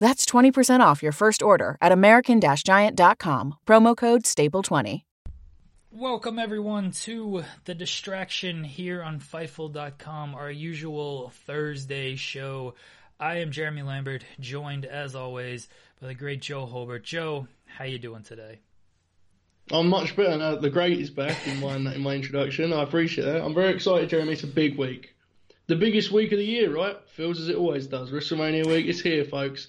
That's 20% off your first order at American Giant.com, promo code STAPLE20. Welcome, everyone, to The Distraction here on Fightful.com, our usual Thursday show. I am Jeremy Lambert, joined as always by the great Joe Holbert. Joe, how you doing today? I'm much better now. The great is back in my in my introduction. I appreciate that. I'm very excited, Jeremy. It's a big week, the biggest week of the year, right? Feels as it always does. WrestleMania week is here, folks,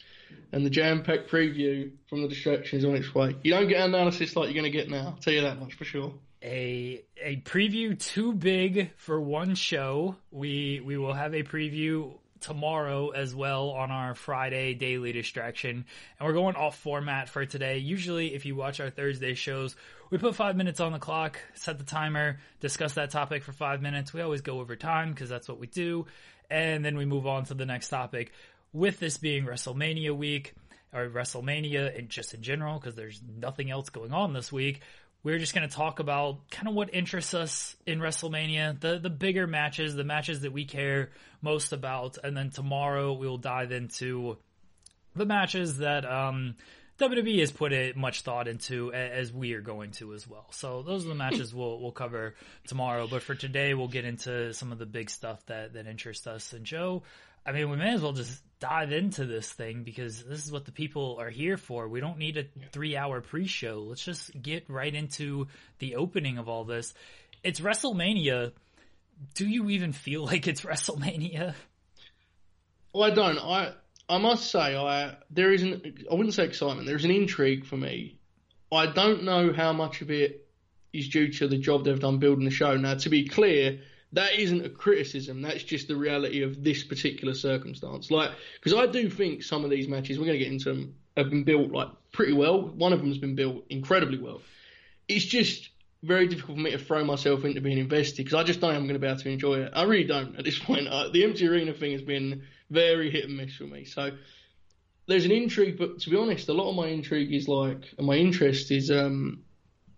and the jam-packed preview from the distraction is on its way. You don't get analysis like you're going to get now. I'll tell you that much for sure. A a preview too big for one show. We we will have a preview tomorrow as well on our Friday daily distraction. And we're going off format for today. Usually, if you watch our Thursday shows, we put five minutes on the clock, set the timer, discuss that topic for five minutes. We always go over time because that's what we do. And then we move on to the next topic. With this being WrestleMania week, or WrestleMania and just in general, because there's nothing else going on this week, we're just going to talk about kind of what interests us in WrestleMania, the the bigger matches, the matches that we care most about, and then tomorrow we'll dive into the matches that um, WWE has put it much thought into, as we are going to as well. So those are the matches we'll we'll cover tomorrow. But for today, we'll get into some of the big stuff that that interests us. And Joe, I mean, we may as well just dive into this thing because this is what the people are here for. We don't need a three hour pre show. Let's just get right into the opening of all this. It's WrestleMania. Do you even feel like it's WrestleMania? Well, I don't. I I must say, I there is an I wouldn't say excitement. There's an intrigue for me. I don't know how much of it is due to the job they've done building the show. Now, to be clear, that isn't a criticism. That's just the reality of this particular circumstance. Like, because I do think some of these matches we're going to get into them have been built like pretty well. One of them's been built incredibly well. It's just very difficult for me to throw myself into being invested because I just don't I'm going to be able to enjoy it. I really don't at this point. Uh, the empty arena thing has been very hit and miss for me. So there's an intrigue, but to be honest, a lot of my intrigue is like, and my interest is um,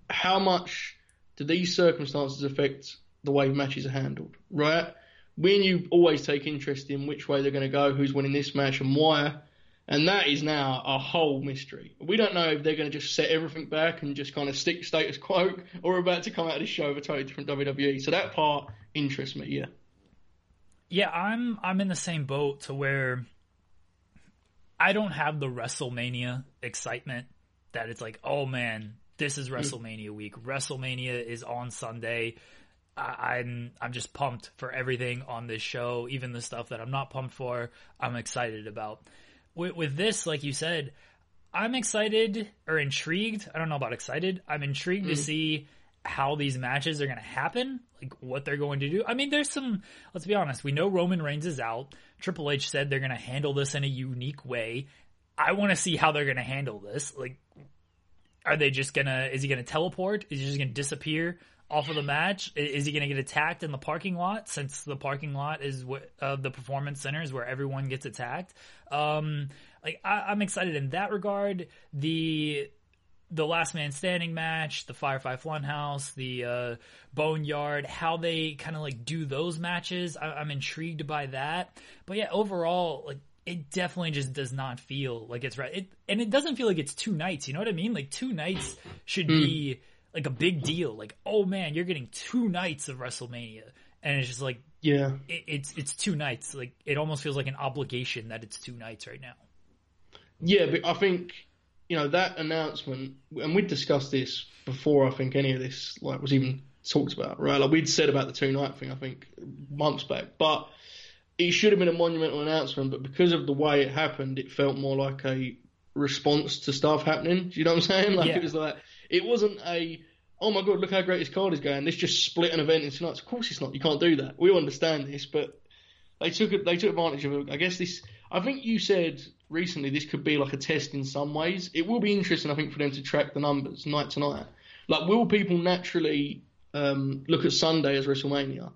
how much do these circumstances affect the way matches are handled, right? When you always take interest in which way they're going to go, who's winning this match, and why. And that is now a whole mystery. We don't know if they're going to just set everything back and just kind of stick status quo, or about to come out of this show with a totally different WWE. So that part interests me, yeah. Yeah, I'm I'm in the same boat to where I don't have the WrestleMania excitement that it's like, oh man, this is hmm. WrestleMania week. WrestleMania is on Sunday. I, I'm I'm just pumped for everything on this show, even the stuff that I'm not pumped for. I'm excited about. With, with this, like you said, I'm excited or intrigued. I don't know about excited. I'm intrigued mm. to see how these matches are going to happen, like what they're going to do. I mean, there's some, let's be honest, we know Roman Reigns is out. Triple H said they're going to handle this in a unique way. I want to see how they're going to handle this. Like, are they just going to, is he going to teleport? Is he just going to disappear off of the match? Is he going to get attacked in the parking lot since the parking lot is what, uh, the performance centers where everyone gets attacked? Um, like, I, I'm excited in that regard. The, the last man standing match, the Firefly Funhouse, the uh, Boneyard, how they kind of like do those matches. I, I'm intrigued by that. But yeah, overall, like it definitely just does not feel like it's right. It, and it doesn't feel like it's two nights. You know what I mean? Like two nights should be like a big deal. Like, oh man, you're getting two nights of WrestleMania, and it's just like, Yeah. it, it's it's two nights. Like, it almost feels like an obligation that it's two nights right now. Yeah, but I think you know that announcement, and we'd discussed this before. I think any of this like was even talked about, right? Like we'd said about the two night thing. I think months back, but it should have been a monumental announcement. But because of the way it happened, it felt more like a response to stuff happening. Do you know what I'm saying? Like Yeah. it was like it wasn't a oh my god, look how great his card is going. This just split an event into nights. Of course, it's not. You can't do that. We understand this, but they took. They took advantage of. I guess this. I think you said recently this could be like a test in some ways. It will be interesting, I think, for them to track the numbers night to night. Like, will people naturally um, look at Sunday as WrestleMania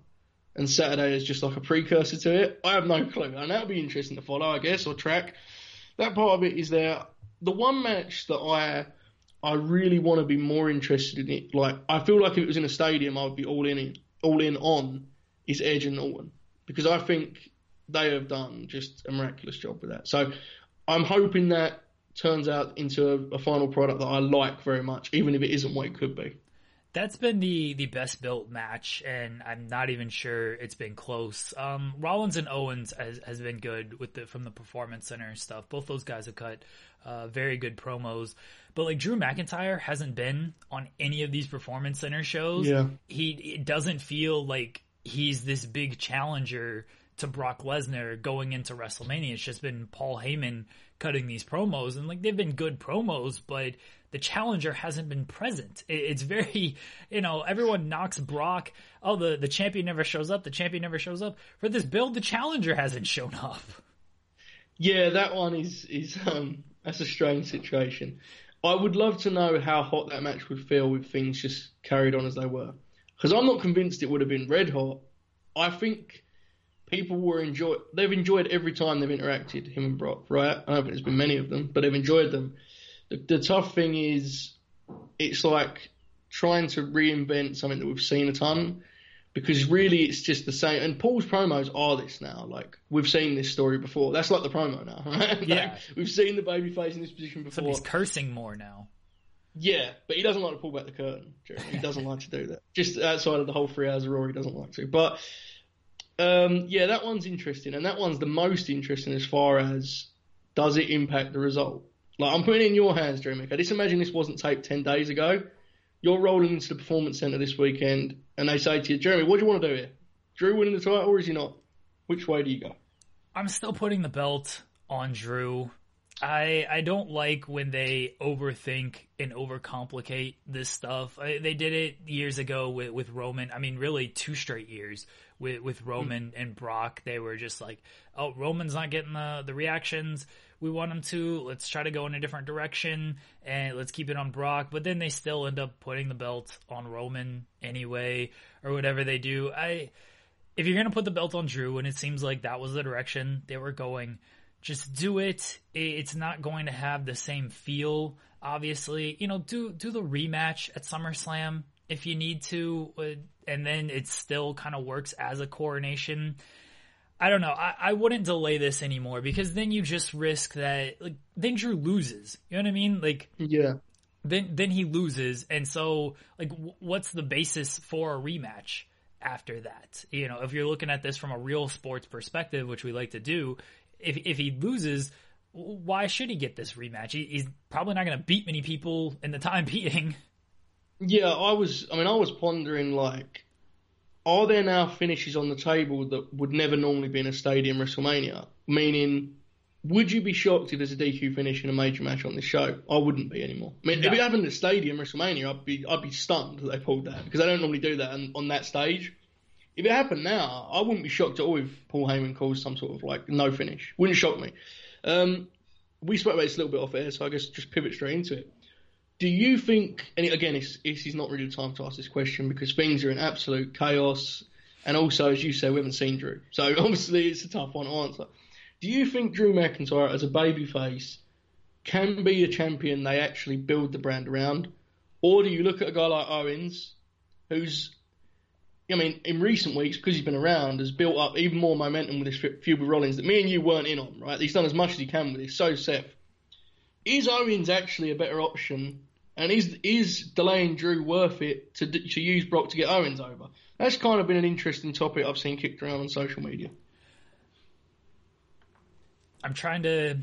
and Saturday as just like a precursor to it? I have no clue, and that'll be interesting to follow, I guess, or track. That part of it is there. The one match that I I really want to be more interested in it. Like, I feel like if it was in a stadium, I would be all in it, all in on is Edge and Orton because I think they have done just a miraculous job with that. So I'm hoping that turns out into a, a final product that I like very much, even if it isn't what it could be. That's been the the best built match, and I'm not even sure it's been close. Um, Rollins and Owens has, has been good with the from the Performance Center and stuff. Both those guys have cut uh, very good promos, but like Drew McIntyre hasn't been on any of these Performance Center shows. Yeah. he it doesn't feel like he's this big challenger to Brock Lesnar going into WrestleMania. It's just been Paul Heyman cutting these promos, and like they've been good promos, but the challenger hasn't been present. It's very, you know, everyone knocks Brock. Oh, the the champion never shows up. The champion never shows up for this build. The challenger hasn't shown up. Yeah, that one is is um that's a strange situation. I would love to know how hot that match would feel if things just carried on as they were, because I'm not convinced it would have been red hot. I think people were enjoy they've enjoyed every time they've interacted him and Brock, right? I don't think there's been many of them, but they've enjoyed them. The, the tough thing is, it's like trying to reinvent something that we've seen a ton. Because really, it's just the same. And Paul's promos are this now. Like we've seen this story before. That's like the promo now, right? Like, Yeah. we've seen the babyface in this position before. he's cursing more now. Yeah, but he doesn't like to pull back the curtain. He doesn't like to do that. Just outside of the whole three hours of Raw, he doesn't like to. But um, yeah, that one's interesting, and that one's the most interesting as far as does it impact the result. Like I'm putting it in your hands, Drew Mick. I just imagine this wasn't taped ten days ago. You're rolling into the performance center this weekend, and they say to you, Jeremy, what do you want to do here? Drew winning the title, or is he not? Which way do you go? I'm still putting the belt on Drew. I I don't like when they overthink and overcomplicate this stuff. I, they did it years ago with with Roman. I mean, really two straight years with with Roman and Brock. They were just like, "Oh, Roman's not getting the the reactions we want him to. Let's try to go in a different direction and let's keep it on Brock." But then they still end up putting the belt on Roman anyway or whatever they do. I if you're gonna put the belt on Drew, and it seems like that was the direction they were going, just do it. It's not going to have the same feel. Obviously, you know, do do the rematch at SummerSlam if you need to, uh, and then it still kind of works as a coronation. I don't know. I, I wouldn't delay this anymore because then you just risk that. Like, then Drew loses. You know what I mean? Like, Yeah, then then he loses, and so like, w- what's the basis for a rematch after that? You know, if you're looking at this from a real sports perspective, which we like to do, if if he loses, why should he get this rematch? He, he's probably not going to beat many people in the time being. Yeah, I was. I mean, I was pondering like, are there now finishes on the table that would never normally be in a stadium WrestleMania? Meaning, would you be shocked if there's a DQ finish in a major match on this show? I wouldn't be anymore. I mean, No. if it happened at a stadium WrestleMania, I'd be I'd be stunned that they pulled that because they don't normally do that on, on that stage. If it happened now, I wouldn't be shocked at all if Paul Heyman calls some sort of like no finish. Wouldn't shock me. Um, we spoke about this a little bit off air, so I guess just pivot straight into it. Do you think, and again, it's, this is not really the time to ask this question because things are in absolute chaos, and also, as you say, we haven't seen Drew, so obviously it's a tough one to answer. Do you think Drew McIntyre, as a babyface, can be a champion they actually build the brand around? Or do you look at a guy like Owens, who's, I mean, in recent weeks, because he's been around, has built up even more momentum with this feud with Rollins that me and you weren't in on, right? He's done as much as he can with it. So, Seth, is Owens actually a better option? And is is delaying Drew worth it to to use Brock to get Owens over? That's kind of been an interesting topic I've seen kicked around on social media. I'm trying to.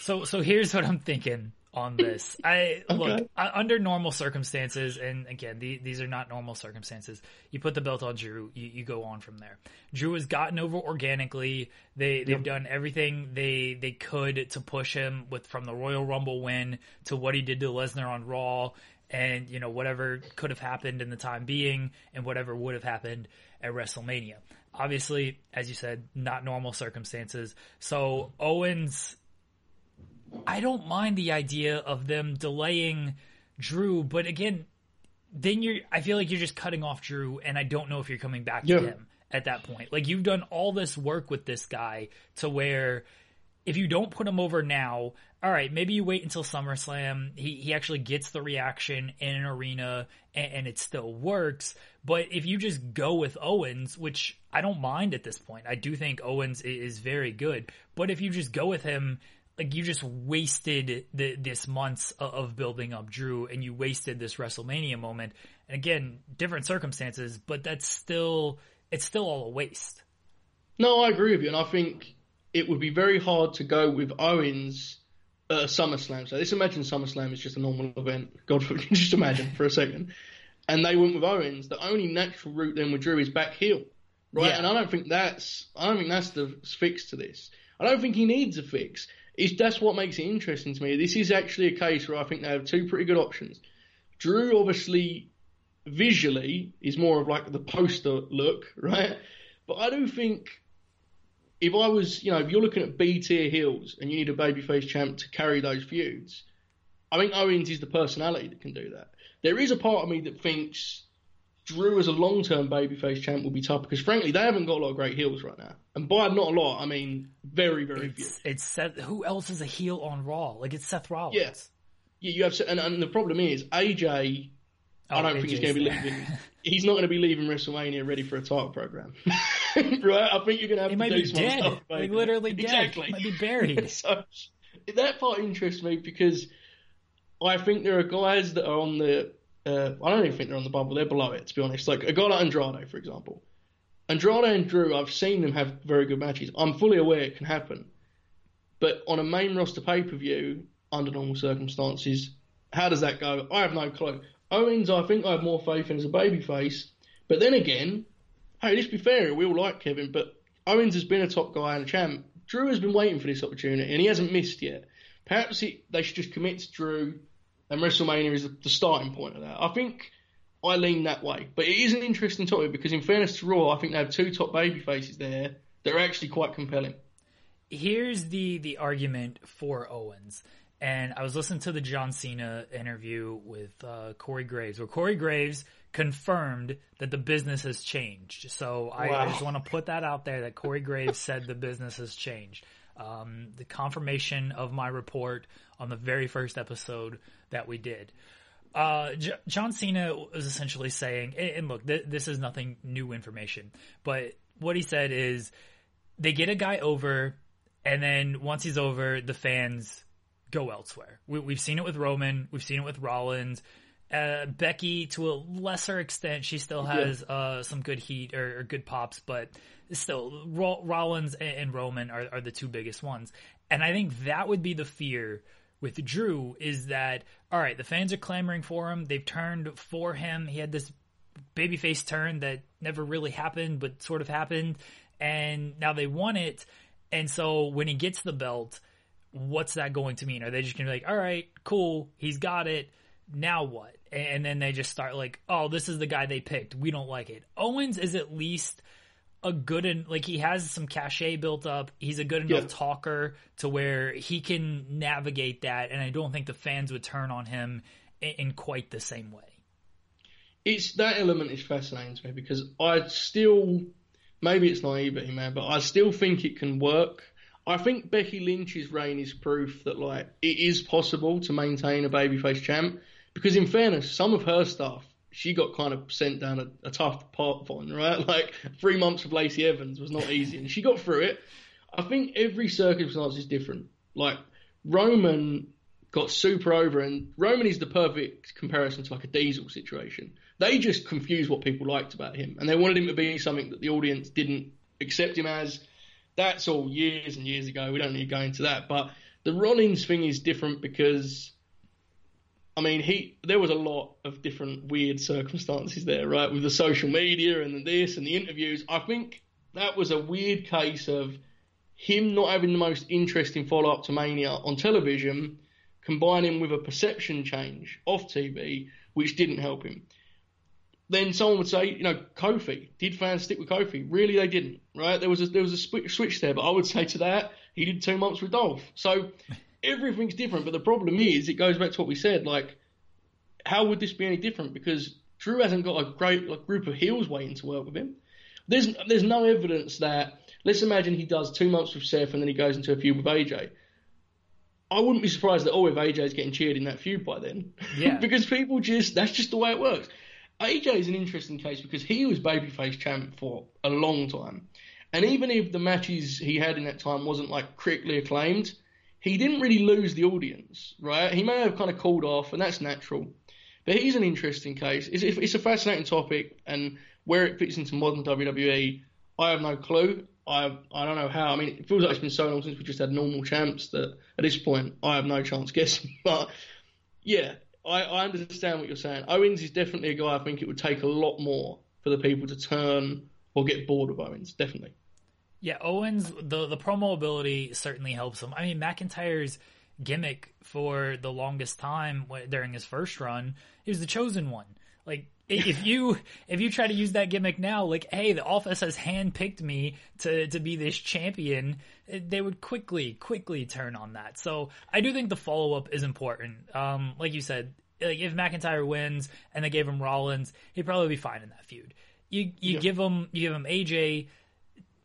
So so here's what I'm thinking on this. I okay. look I, under normal circumstances, and again, the, these are not normal circumstances. You put the belt on Drew, you, you go on from there. Drew has gotten over organically. They they've yep. done everything they they could to push him with from the Royal Rumble win to what he did to Lesnar on Raw, and you know whatever could have happened in the time being, and whatever would have happened at WrestleMania. Obviously, as you said, not normal circumstances. So Owens I don't mind the idea of them delaying Drew, but again, then you're I feel like you're just cutting off Drew and I don't know if you're coming back yeah. to him at that point. Like you've done all this work with this guy to where if you don't put him over now, all right, maybe you wait until SummerSlam. He he actually gets the reaction in an arena and, and, it still works. But if you just go with Owens, which I don't mind at this point, I do think Owens is very good. But if you just go with him like you just wasted the, this months of building up Drew and you wasted this WrestleMania moment. And again, different circumstances, but that's still, it's still all a waste. No, I agree with you. And I think it would be very hard to go with Owens at SummerSlam. So let's imagine SummerSlam is just a normal event. God just imagine for a second. And they went with Owens. The only natural route then with Drew is back heel. Right? Yeah. And I don't think that's, I don't think that's the fix to this. I don't think he needs a fix it's, that's what makes it interesting to me. This is actually a case where I think they have two pretty good options. Drew obviously visually is more of like the poster look, right? But I do think if I was, you know, if you're looking at B tier heels and you need a babyface champ to carry those feuds, I think Owens is the personality that can do that. There is a part of me that thinks Drew as a long term babyface champ will be tough because frankly they haven't got a lot of great heels right now, and by not a lot I mean very very it's, few. It's Seth. Who else is a heel on Raw? Like it's Seth Rollins. Yeah, yeah. You have, and, and the problem is AJ. Oh, I don't AJ's think he's going to be leaving. he's not going to be leaving WrestleMania ready for a title program, right? I think you're going to have he to might be dead. Stuff, like literally dead. Exactly. Might be buried. so that part interests me because I think there are guys that are on the uh, I don't even think they're on the bubble. They're below it, to be honest. Like a guy like Andrade, for example. Andrade and Drew, I've seen them have very good matches. I'm fully aware it can happen. But on a main roster pay per view, under normal circumstances, how does that go? I have no clue. Owens, I think I have more faith in as a babyface. But then again, hey, let's be fair, we all like Kevin, but Owens has been a top guy and a champ. Drew has been waiting for this opportunity, and he hasn't missed yet. Perhaps he, they should just commit to Drew and WrestleMania is the starting point of that. I think I lean that way, but it is an interesting topic because, in fairness to Raw, I think they have two top baby faces there that are actually quite compelling. Here's the the argument for Owens, and I was listening to the John Cena interview with uh, Corey Graves, where Corey Graves confirmed that the business has changed. So I. I just want to put that out there that Corey Graves said the business has changed. Um, the confirmation of my report on the very first episode that we did. Uh, J- John Cena was essentially saying, and look, th- this is nothing new information, but what he said is they get a guy over, and then once he's over, the fans go elsewhere. We- have seen it with Roman, we've seen it with Rollins. Uh, Becky, to a lesser extent, she still has yeah. uh, some good heat or, or, good pops, but still, Rollins and Roman are, are the two biggest ones. And I think that would be the fear with Drew is that all right, the fans are clamoring for him. They've turned for him. He had this babyface turn that never really happened, but sort of happened, and now they want it. And so when he gets the belt, what's that going to mean? Are they just going to be like, all right, cool, he's got it. Now what? And then they just start like, oh, this is the guy they picked. We don't like it. Owens is at least a good and like he has some cachet built up. He's a good enough yeah. talker to where he can navigate that, and I don't think the fans would turn on him in, in quite the same way. It's that element is fascinating to me because I still maybe it's naivety, man, but I still think it can work. I think Becky Lynch's reign is proof that like it is possible to maintain a babyface champ. Because in fairness, some of her stuff she got kind of sent down a, a tough path on, right? Like three months of Lacey Evans was not easy, and she got through it. I think every circumstance is different. Like Roman got super over, and Roman is the perfect comparison to like a Diesel situation. They just confused what people liked about him, and they wanted him to be something that the audience didn't accept him as. That's all years and years ago. We don't need to go into that. But the Rollins thing is different because, I mean, he there was a lot of different weird circumstances there, right? With the social media and this and the interviews. I think that was a weird case of him not having the most interesting follow up to Mania on television, combining with a perception change off TV, which didn't help him then someone would say, you know, Kofi. Did fans stick with Kofi? Really, they didn't. Right? There was a, there was a switch there, but I would say to that, he did two months with Dolph. So everything's different. But the problem is, it goes back to what we said. Like, how would this be any different? Because Drew hasn't got a great like, group of heels waiting to work with him. There's there's no evidence that. Let's imagine he does two months with Seth and then he goes into a feud with AJ. I wouldn't be surprised that oh, if AJ's getting cheered in that feud by then. Yeah. because people just that's just the way it works. AJ is an interesting case because he was babyface champ for a long time. And even if the matches he had in that time wasn't like critically acclaimed, he didn't really lose the audience, right? He may have kind of called off, and that's natural. But he's an interesting case. It's, it's a fascinating topic, and where it fits into modern WWE, I have no clue. I I don't know how. I mean, it feels like it's been so long since we just had normal champs that at this point I have no chance guessing. But yeah, I, I understand what you're saying. Owens is definitely a guy I think it would take a lot more for the people to turn or get bored of Owens. Definitely. Yeah, Owens the the promo ability certainly helps him. I mean, McIntyre's gimmick for the longest time during his first run, he was the chosen one. Like if you if you try to use that gimmick now, like hey, the office has handpicked me to to be this champion, they would quickly quickly turn on that. So I do think the follow up is important. Um, like you said, like if McIntyre wins and they gave him Rollins, he'd probably be fine in that feud. You you yeah. give him you give him AJ,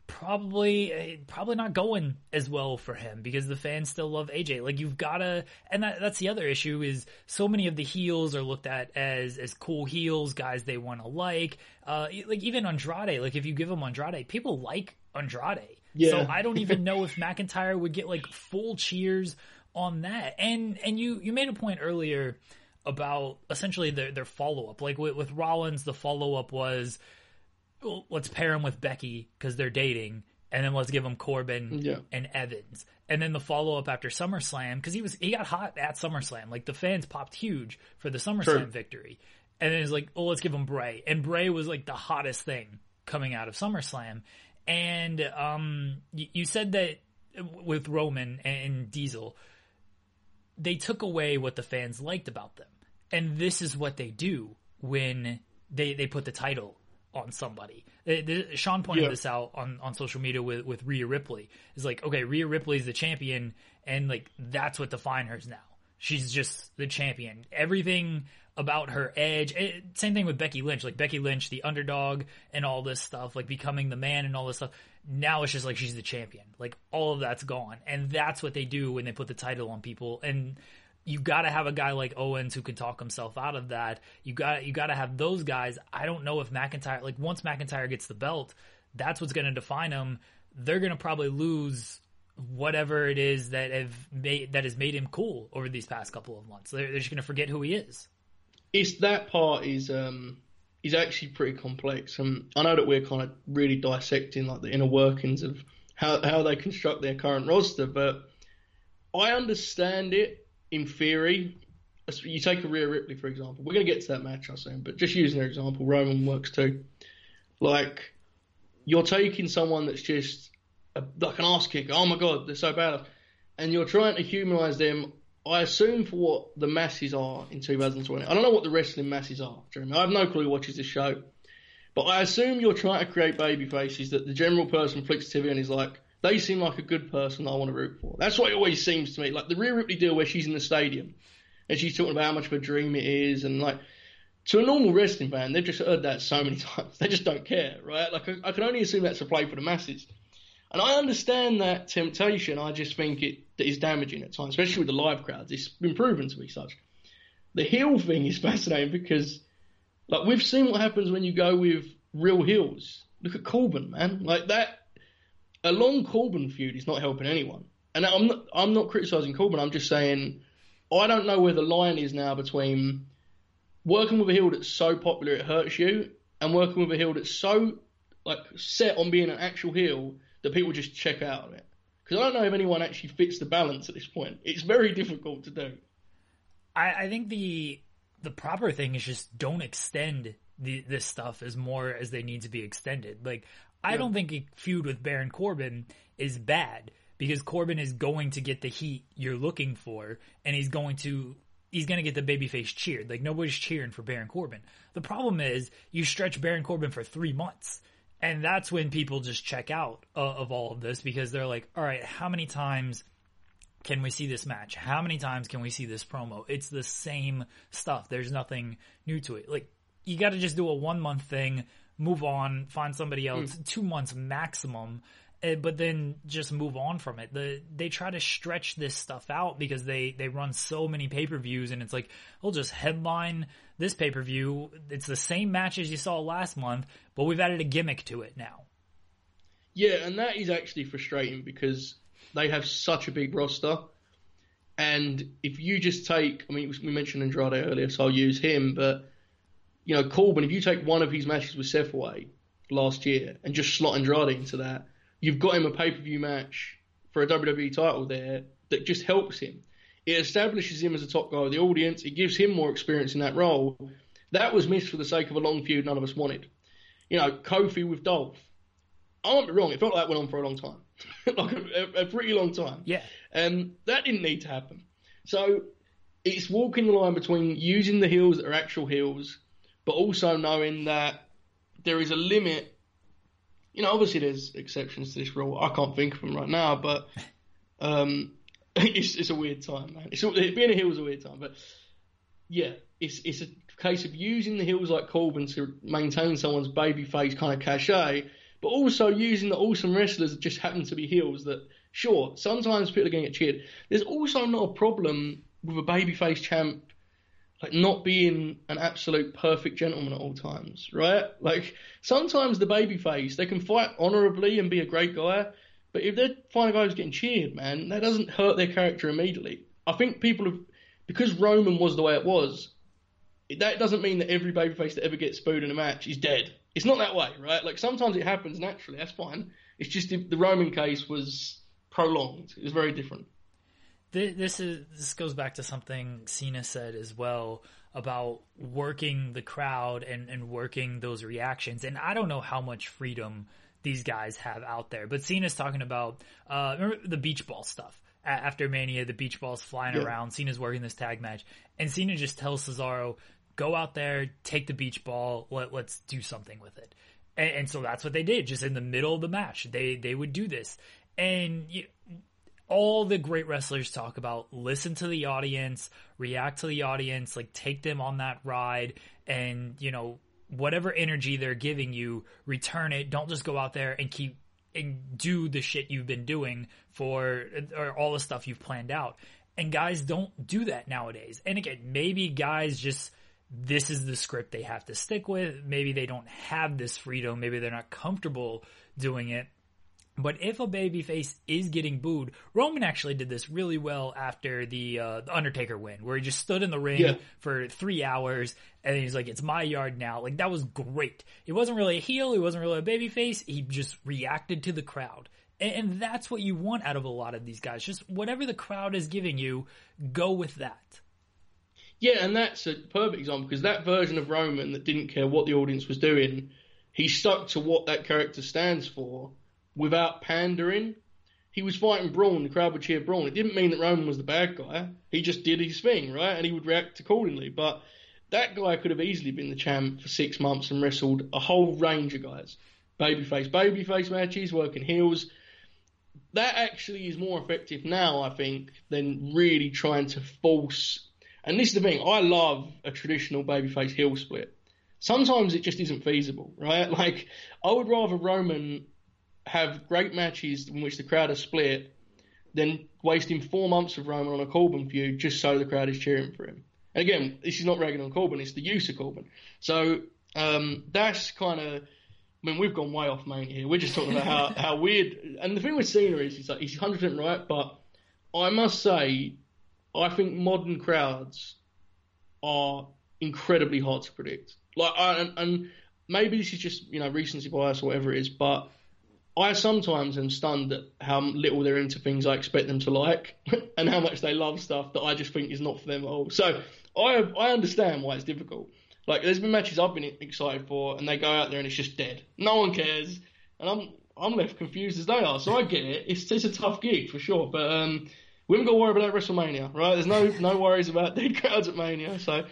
probably eh, probably not going as well for him because the fans still love AJ. Like you've gotta, and that, that's the other issue is so many of the heels are looked at as as cool heels, guys they want to like. Uh, like even Andrade, like if you give him Andrade, people like Andrade. Yeah. So I don't even know if McIntyre would get like full cheers on that. And and you you made a point earlier about essentially their their follow up. Like with, with Rollins, the follow up was well, let's pair him with Becky because they're dating, and then let's give him Corbin yeah. and Evans. And then the follow up after SummerSlam because he was he got hot at SummerSlam. Like the fans popped huge for the SummerSlam True. victory. And then it's like, oh, let's give him Bray. And Bray was like the hottest thing coming out of SummerSlam. And um, you, you said that with Roman and Diesel, they took away what the fans liked about them. And this is what they do when they, they put the title on somebody. The, Sean pointed yeah. this out on, on social media with, with Rhea Ripley. Is like, okay, Rhea Ripley is the champion, and like that's what defines her now. She's just the champion. Everything about her edge. It, eh, same thing with Becky Lynch. Like Becky Lynch, the underdog, and all this stuff, like becoming the man and all this stuff. Now it's just like she's the champion. Like all of that's gone, and that's what they do when they put the title on people. And you got to have a guy like Owens who can talk himself out of that. You got you got to have those guys. I don't know if McIntyre like once McIntyre gets the belt, that's what's going to define him. They're going to probably lose whatever it is that have made that has made him cool over these past couple of months. They're, they're just going to forget who he is. It's that part is um is actually pretty complex. and I know that we're kind of really dissecting like the inner workings of how how they construct their current roster, but I understand it in theory, you take a Rhea Ripley for example. We're going to get to that match, I assume, but just using their example, Roman works too. Like you're taking someone that's just a, like an ass kicker. Oh my god, they're so bad, and you're trying to humanize them. I assume for what the masses are in 2020. I don't know what the wrestling masses are, Jeremy. I have no clue who watches this show. But I assume you're trying to create baby faces that the general person flicks TV and is like, they seem like a good person I want to root for. That's what it always seems to me. Like the Rhea Ripley deal where she's in the stadium and she's talking about how much of a dream it is, and like to a normal wrestling fan, they've just heard that so many times. They just don't care, right? Like I, I can only assume that's a play for the masses. And I understand that temptation. I just think it is damaging at times, especially with the live crowds. It's been proven to be such. The heel thing is fascinating because, like, we've seen what happens when you go with real heels. Look at Corbin, man. Like that, a long Corbin feud is not helping anyone. And I'm not, I'm not criticizing Corbin. I'm just saying, I don't know where the line is now between working with a heel that's so popular it hurts you, and working with a heel that's so like set on being an actual heel that people just check out of it. Because I don't know if anyone actually fits the balance at this point. It's very difficult to do. I, I think the the proper thing is just don't extend the, this stuff as more as they need to be extended. Like I yeah. don't think a feud with Baron Corbin is bad because Corbin is going to get the heat you're looking for, and he's going to he's going to get the babyface cheered. Like nobody's cheering for Baron Corbin. The problem is you stretch Baron Corbin for three months. And that's when people just check out uh, of all of this because they're like, all right, how many times can we see this match? How many times can we see this promo? It's the same stuff. There's nothing new to it. Like, you got to just do a one month thing, move on, find somebody else, mm. two months maximum, Eh, but then just move on from it. The they try to stretch this stuff out because they they run so many pay per views, and it's like we'll just headline this pay per view. It's the same match as you saw last month, but we've added a gimmick to it now. Yeah, and that is actually frustrating because they have such a big roster. And if you just take, I mean, we mentioned Andrade earlier, so I'll use him, but you know, Corbin, if you take one of his matches with Seth away last year and just slot Andrade into that, you've got him a pay per view match for a WWE title there that just helps him. It establishes him as a top guy of the audience. It gives him more experience in that role. That was missed for the sake of a long feud none of us wanted. You know, Kofi with Dolph. I won't be wrong. It felt like that went on for a long time, like a, a, pretty long time. Yeah. And um, that didn't need to happen. So it's walking the line between using the heels that are actual heels, but also knowing that there is a limit you know, obviously there's exceptions to this rule. I can't think of them right now, but um, it's it's a weird time, man. It's being a heel is a weird time, but yeah, it's it's a case of using the heels like Corbin to maintain someone's babyface kind of cachet, but also using the awesome wrestlers that just happen to be heels. That sure, sometimes people are going to get cheered. There's also not a problem with a babyface champ like not being an absolute perfect gentleman at all times, right? Like sometimes the baby face, they can fight honorably and be a great guy, but if they're find a guy who's getting cheered, man, that doesn't hurt their character immediately. I think people have because Roman was the way it was. That doesn't mean that every babyface that ever gets booed in a match is dead. It's not that way, right? Like sometimes it happens naturally. That's fine. It's just the, the Roman case was prolonged. It was very different this is this goes back to something Cena said as well about working the crowd and, and working those reactions. And I don't know how much freedom these guys have out there, but Cena's talking about uh, remember the beach ball stuff after Mania, the beach balls flying yeah. around. Cena's working this tag match, and Cena just tells Cesaro, "Go out there, take the beach ball, let, us do something with it." And, and, so that's what they did. Just in the middle of the match, they they would do this, and you, all the great wrestlers talk about listen to the audience, react to the audience, like take them on that ride and, you know, whatever energy they're giving you, return it. Don't just go out there and keep and do the shit you've been doing for or all the stuff you've planned out. And guys don't do that nowadays. And again, maybe guys just this is the script they have to stick with. Maybe they don't have this freedom. Maybe they're not comfortable doing it. But if a babyface is getting booed, Roman actually did this really well after the, uh, the Undertaker win, where he just stood in the ring yeah. for three hours and he's like, "It's my yard now." Like that was great. It wasn't really a heel, he wasn't really a babyface. He just reacted to the crowd, and, and that's what you want out of a lot of these guys. Just whatever the crowd is giving you, go with that. Yeah, and that's a perfect example because that version of Roman that didn't care what the audience was doing, he stuck to what that character stands for without pandering. He was fighting Braun, the crowd would cheer Braun. It didn't mean that Roman was the bad guy. He just did his thing, right? And he would react accordingly. But that guy could have easily been the champ for six months and wrestled a whole range of guys. Babyface, babyface matches, working heels. That actually is more effective now, I think, than really trying to force. And this is the thing, I love a traditional babyface heel split. Sometimes it just isn't feasible, right? Like, I would rather Roman have great matches in which the crowd are split than wasting four months of Roman on a Corbin feud just so the crowd is cheering for him. And again, this is not ragging on Corbin, it's the use of Corbin. So um, that's kind of. I mean, we've gone way off main here. We're just talking about how, how weird. And the thing with Cena is, he's like he's 100% right, but I must say, I think modern crowds are incredibly hard to predict. Like, I, and, and maybe this is just you know recency bias or whatever it is, but I sometimes am stunned at how little they're into things I expect them to like, and how much they love stuff that I just think is not for them at all. So I I understand why it's difficult. Like there's been matches I've been excited for, and they go out there and it's just dead. No one cares, and I'm I'm left confused as they are. So I get it. It's it's a tough gig for sure, but um, we haven't got to worry about WrestleMania, right? There's no no worries about dead crowds at Mania. So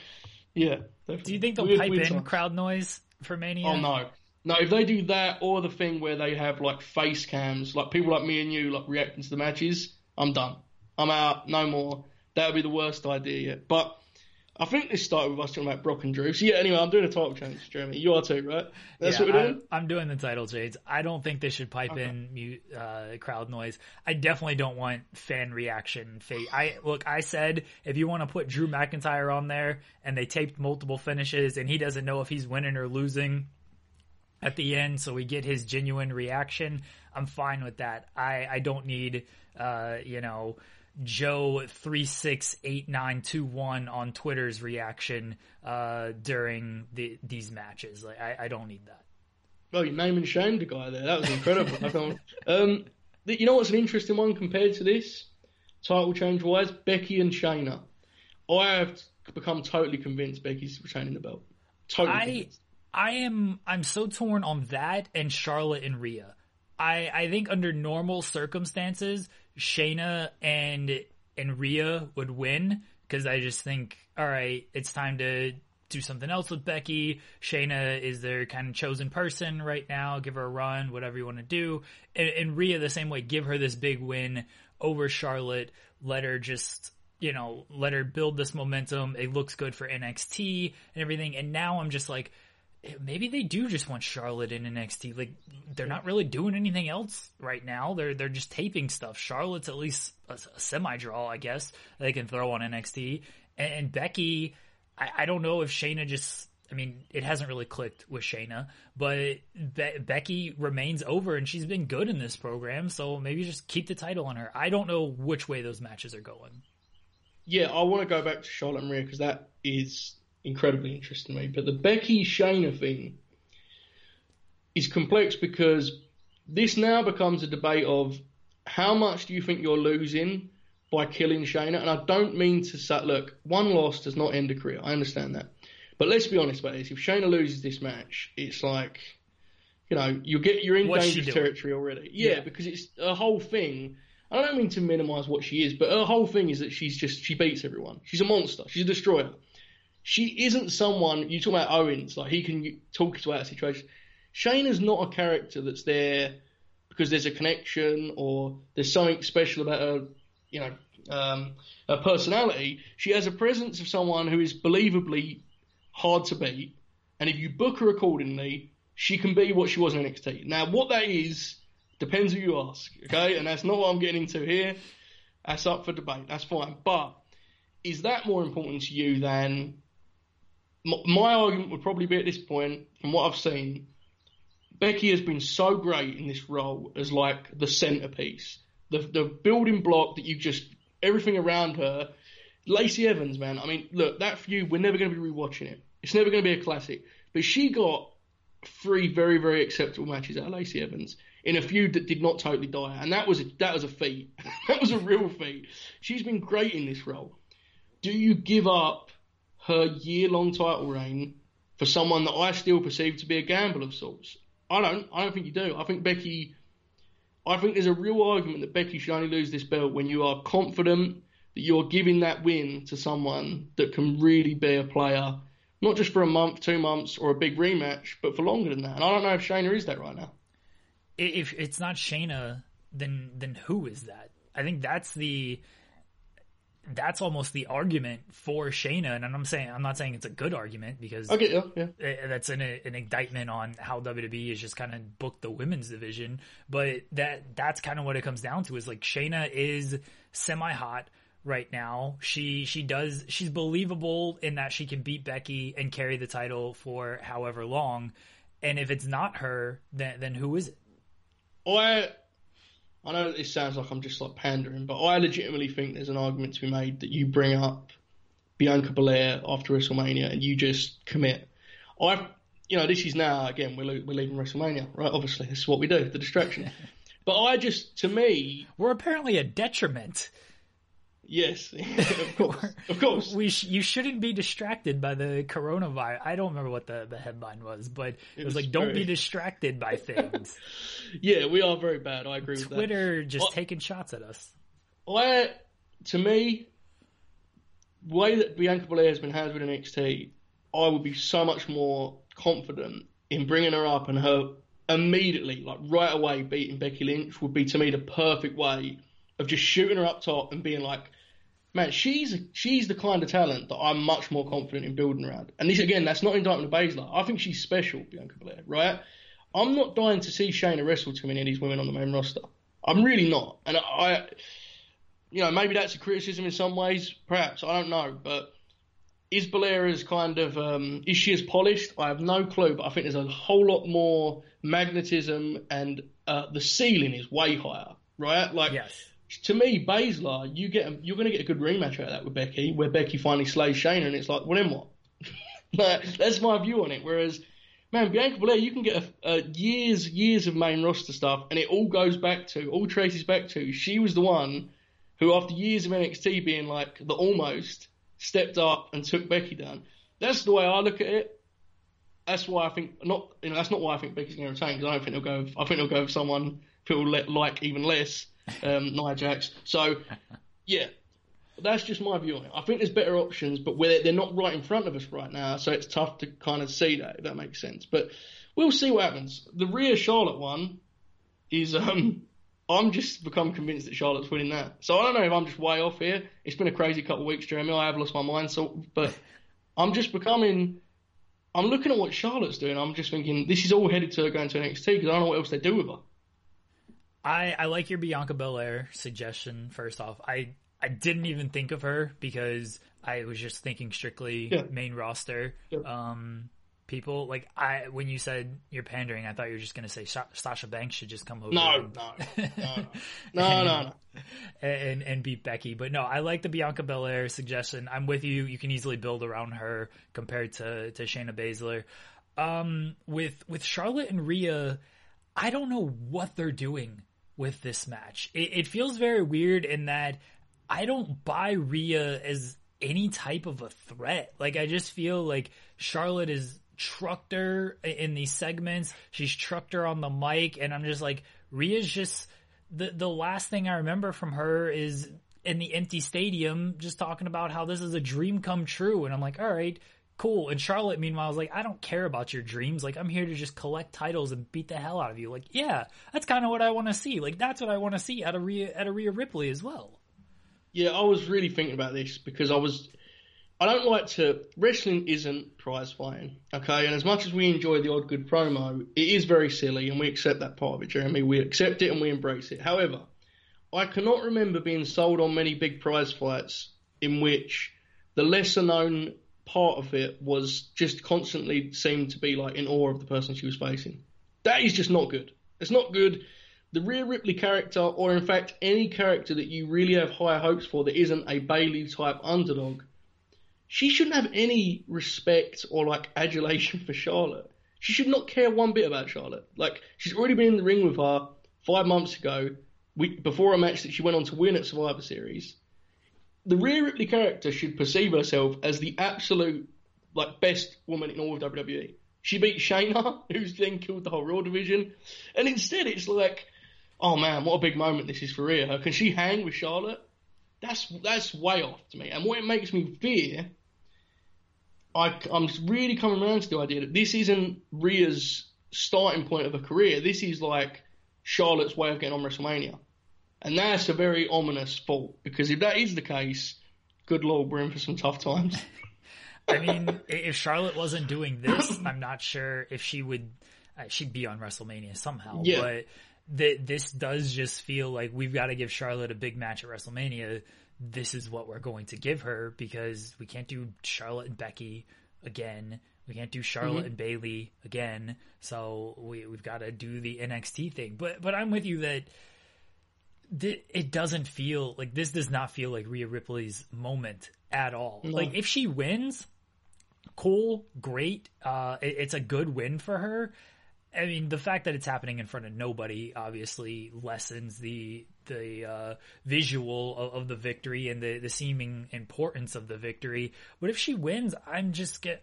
yeah. Do you think they'll weird, pipe weird in crowd noise for Mania? Oh no. No, if they do that or the thing where they have like face cams, like people like me and you, like reacting to the matches, I'm done. I'm out. No more. That would be the worst idea yet. But I think this started with us talking about Brock and Drew. So yeah, anyway, I'm doing a title change, Jeremy. You are too, right? That's yeah, what we're doing. I, am doing the title change. I don't think they should pipe okay. in uh, crowd noise. I definitely don't want fan reaction. I look. I said if you want to put Drew McIntyre on there and they taped multiple finishes and he doesn't know if he's winning or losing at the end, so we get his genuine reaction. I'm fine with that. I I don't need uh, you know Joe three six eight nine two one on Twitter's reaction uh, during the, these matches. Like I, I don't need that. Well, you name and shamed the guy there. That was incredible. um, you know what's an interesting one compared to this title change wise? Becky and Shayna. I have become totally convinced Becky's retaining the belt. Totally. I convinced. I am. I'm so torn on that and Charlotte and Rhea. I I think under normal circumstances Shayna and and Rhea would win because I just think, all right, it's time to do something else with Becky. Shayna is their kind of chosen person right now. Give her a run, whatever you want to do. And, and Rhea the same way. Give her this big win over Charlotte. Let her just you know, let her build this momentum. It looks good for NXT and everything. And now I'm just like, maybe they do just want Charlotte in NXT. Like they're not really doing anything else right now. They're they're just taping stuff. Charlotte's at least a, a semi draw, I guess. They can throw on NXT. And, and Becky, I, I, don't know if Shayna just. I mean, it hasn't really clicked with Shayna, but Be- Becky remains over, and she's been good in this program. So maybe just keep the title on her. I don't know which way those matches are going. Yeah, I want to go back to Charlotte Rhea because that is incredibly interesting to me. But the Becky Shayna thing is complex because this now becomes a debate of how much do you think you're losing by killing Shayna? And I don't mean to say, look, one loss does not end a career. I understand that. But let's be honest about this. If Shayna loses this match, it's like, you know, you get you're in What's dangerous territory already. Yeah, yeah, because it's a whole thing. I don't mean to minimise what she is, but her whole thing is that she's just she beats everyone. She's a monster. She's a destroyer she isn't someone you talk about Owens, like he can talk to out situation. is not a character that's there because there's a connection or there's something special about her, you know, um, her personality. She has a presence of someone who is believably hard to beat, and if you book her accordingly, she can be what she was in NXT. Now, what that is depends who you ask, okay? And that's not what I'm getting into here. That's up for debate. That's fine. But is that more important to you than my argument would probably be at this point, from what I've seen, Becky has been so great in this role as like the centerpiece, the the building block that you just everything around her. Lacey Evans, man. I mean, look, that feud, we're never going to be rewatching it. It's never going to be a classic. But she got three very, very acceptable matches out of Lacey Evans in a feud that did not totally die, and that was a, that was a feat. that was a real feat. She's been great in this role. Do you give up her year long title reign for someone that I still perceive to be a gamble of sorts. I don't. I don't think you do. I think Becky. I think there's a real argument that Becky should only lose this belt when you are confident that you're giving that win to someone that can really be a player, not just for a month, two months, or a big rematch, but for longer than that. And I don't know if Shayna is that right now. If it's not Shayna, then then who is that? I think that's the that's almost the argument for Shayna, and I'm saying I'm not saying it's a good argument because get you, yeah. Uh, that's an, an indictment on how WWE is just kind of booked the women's division. But that that's kind of what it comes down to is like Shayna is semi hot right now. She she does she's believable in that she can beat Becky and carry the title for however long. And if it's not her, then then who is it? I I know this sounds like I'm just like pandering, but I legitimately think there's an argument to be made that you bring up Bianca Belair after WrestleMania and you just commit. I, you know, this is now again we're we're leaving WrestleMania, right? Obviously, this is what we do, the distraction. but I just, to me, we're apparently a detriment. Yes, of course, of course. We sh- you shouldn't be distracted by the coronavirus. I don't remember what the, the headline was, but it, it was, was, like, very... "Don't be distracted by things." yeah, we are very bad. I agree Twitter with that. Twitter just taking shots at us. I, to me, the way that Bianca Belair has been handled in NXT, I would be so much more confident in bringing her up and her immediately, like right away, beating Becky Lynch would be to me the perfect way of just shooting her up top and being like, man, she's she's the kind of talent that I'm much more confident in building around. And this again, that's not indictment of Baszler. I think she's special, Bianca Belair, right? I'm not dying to see Shayna wrestle too many of these women on the main roster. I'm really not. And I, you know, maybe that's a criticism in some ways, perhaps. I don't know. But is Belair as kind of, um, is she as polished? I have no clue, but I think there's a whole lot more magnetism and uh, the ceiling is way higher, right? Like, yes to me, Baszler, you get you're going to get a good rematch out of that with Becky, where Becky finally slays Shayna, and it's like, well, then what? that's my view on it. Whereas, man, Bianca Belair, you can get a, a years, years of main roster stuff, and it all goes back to, all traces back to, she was the one who, after years of NXT being like the almost, stepped up and took Becky down. That's the way I look at it. That's why I think not. You know, that's not why I think Becky's going to retain because I don't think they'll go. I think they'll go with someone people like even less um, Nia Jax. So, yeah, that's just my view on it. I think there's better options, but they're not right in front of us right now, so it's tough to kind of see that, if that makes sense. But we'll see what happens. The Rhea Charlotte one is, um, I'm just become convinced that Charlotte's winning that. So I don't know if I'm just way off here. It's been a crazy couple of weeks, Jeremy. I have lost my mind, so but I'm just becoming. I'm looking at what Charlotte's doing. I'm just thinking this is all headed to her going to NXT because I don't know what else they do with her. I, I like your Bianca Belair suggestion. First off, I I didn't even think of her because I was just thinking strictly yeah. main roster yeah. um, people. Like I when you said you're pandering, I thought you were just gonna say Sasha Banks should just come over. No, and, no, no, no, and, no, no, and and beat Becky. But no, I like the Bianca Belair suggestion. I'm with you. You can easily build around her compared to to Shayna Baszler. Um, with with Charlotte and Rhea, I don't know what they're doing with this match. It, it feels very weird in that I don't buy Rhea as any type of a threat. Like I just feel like Charlotte is trucked her in these segments. She's trucked her on the mic, and I'm just like Rhea's just the the last thing I remember from her is in the empty stadium, just talking about how this is a dream come true, and I'm like, all right, cool. And Charlotte, meanwhile, is like, I don't care about your dreams. Like, I'm here to just collect titles and beat the hell out of you. Like, yeah, that's kind of what I want to see. Like, that's what I want to see out of Rhea, out of Rhea Ripley as well. Yeah, I was really thinking about this because I was. I don't like to. Wrestling isn't prize fighting, okay? And as much as we enjoy the odd good promo, it is very silly, and we accept that part of it, Jeremy. We accept it and we embrace it. However, I cannot remember being sold on many big prize fights in which the lesser known part of it was just constantly seemed to be like in awe of the person she was facing. That is just not good. It's not good. The Rhea Ripley character, or in fact any character that you really have high hopes for that isn't a Bayley type underdog, she shouldn't have any respect or like adulation for Charlotte. She should not care one bit about Charlotte. Like she's already been in the ring with her five months ago, we, before a match that she went on to win at Survivor Series the Rhea Ripley character should perceive herself as the absolute like best woman in all of WWE. She beat Shayna, who's then killed the whole Raw division, and instead it's like, oh man, what a big moment this is for Rhea. Can she hang with Charlotte? That's that's way off to me. And what it makes me fear, I, I'm really coming around to the idea that this isn't Rhea's starting point of a career. This is like Charlotte's way of getting on WrestleMania. And that's a very ominous thought because if that is the case, good lord, we're in for some tough times. I mean, if Charlotte wasn't doing this, I'm not sure if she would. Uh, she'd be on WrestleMania somehow. Yeah. But th- this does just feel like we've got to give Charlotte a big match at WrestleMania. This is what we're going to give her because we can't do Charlotte and Becky again. We can't do Charlotte Mm-hmm. and Bayley again. So we we've got to do the NXT thing. But but I'm with you that th- it doesn't feel like this does not feel like Rhea Ripley's moment at all. Like if she wins, cool, great. Uh, it- it's a good win for her. I mean, the fact that it's happening in front of nobody obviously lessens the the uh, visual of, of the victory and the, the seeming importance of the victory. But if she wins, I'm just get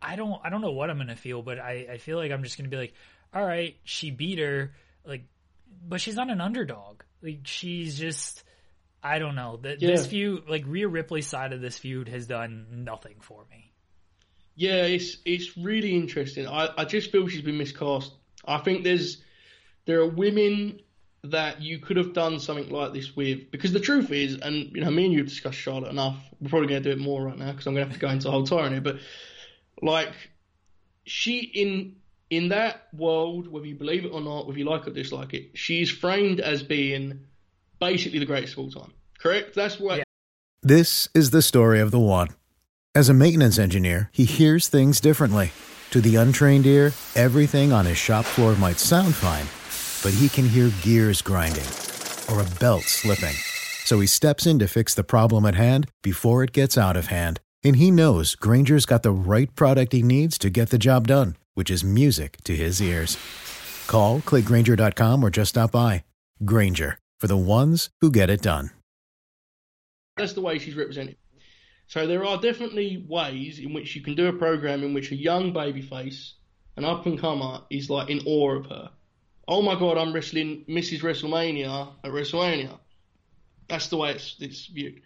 I don't I don't know what I'm gonna feel, but I, I feel like I'm just gonna be like, all right, she beat her, like, but she's not an underdog. Like she's just I don't know. Th- This feud, like Rhea Ripley's side of this feud, has done nothing for me. Yeah, it's it's really interesting. I, I just feel she's been miscast. I think there's there are women that you could have done something like this with because the truth is, and you know, me and you have discussed Charlotte enough. We're probably going to do it more right now because I'm going to have to go into the whole tyranny. But like, she in in that world, whether you believe it or not, whether you like it or dislike it, she's framed as being basically the greatest of all time. Correct? That's what. Yeah. This is the story of the one. As a maintenance engineer, he hears things differently. To the untrained ear, everything on his shop floor might sound fine, but he can hear gears grinding or a belt slipping. So he steps in to fix the problem at hand before it gets out of hand. And he knows Grainger's got the right product he needs to get the job done, which is music to his ears. Call, clickgranger.com, or just stop by. Grainger, for the ones who get it done. That's the way she's represented. So there are definitely ways in which you can do a program in which a young babyface, an up and comer, is like in awe of her. Oh my god, I'm wrestling Mrs. WrestleMania at WrestleMania. That's the way it's, it's viewed.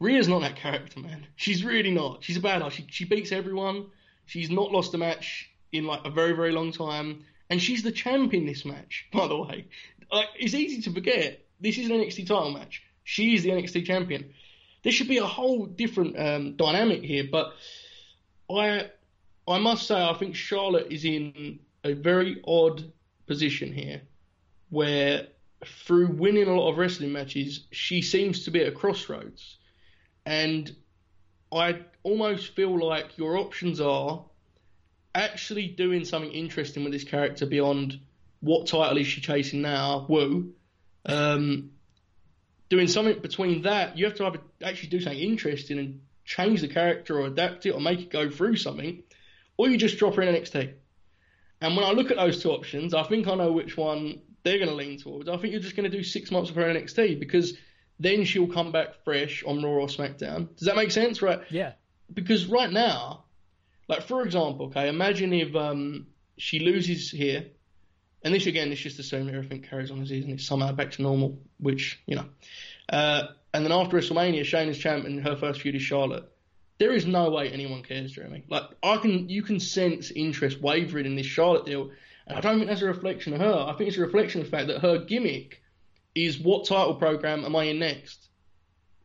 Rhea's not that character, man. She's really not. She's a badass. She, she beats everyone. She's not lost a match in like a very, very long time. And she's the champ in this match, by the way. Like, it's easy to forget. This is an NXT title match. She is the NXT champion. There should be a whole different um, dynamic here, but I I must say I think Charlotte is in a very odd position here, where through winning a lot of wrestling matches, she seems to be at a crossroads, and I almost feel like your options are actually doing something interesting with this character beyond what title is she chasing now, Woo. Um, doing something between that, you have to either actually do something interesting and change the character or adapt it or make it go through something, or you just drop her in NXT. And when I look at those two options, I think I know which one they're going to lean towards. I think you're just going to do six months of her in NXT because then she'll come back fresh on Raw or SmackDown. Does that make sense? Right? Yeah. because right now, like for example, okay, imagine if um, she loses here, and this again, it's just assuming everything carries on as is and it's somehow back to normal, which you know. Uh, and then after WrestleMania, Shayna's champ and her first feud is Charlotte. There is no way anyone cares, Jeremy. Like I can, you can sense interest wavering in this Charlotte deal, and I don't think that's a reflection of her. I think it's a reflection of the fact that her gimmick is what title program am I in next?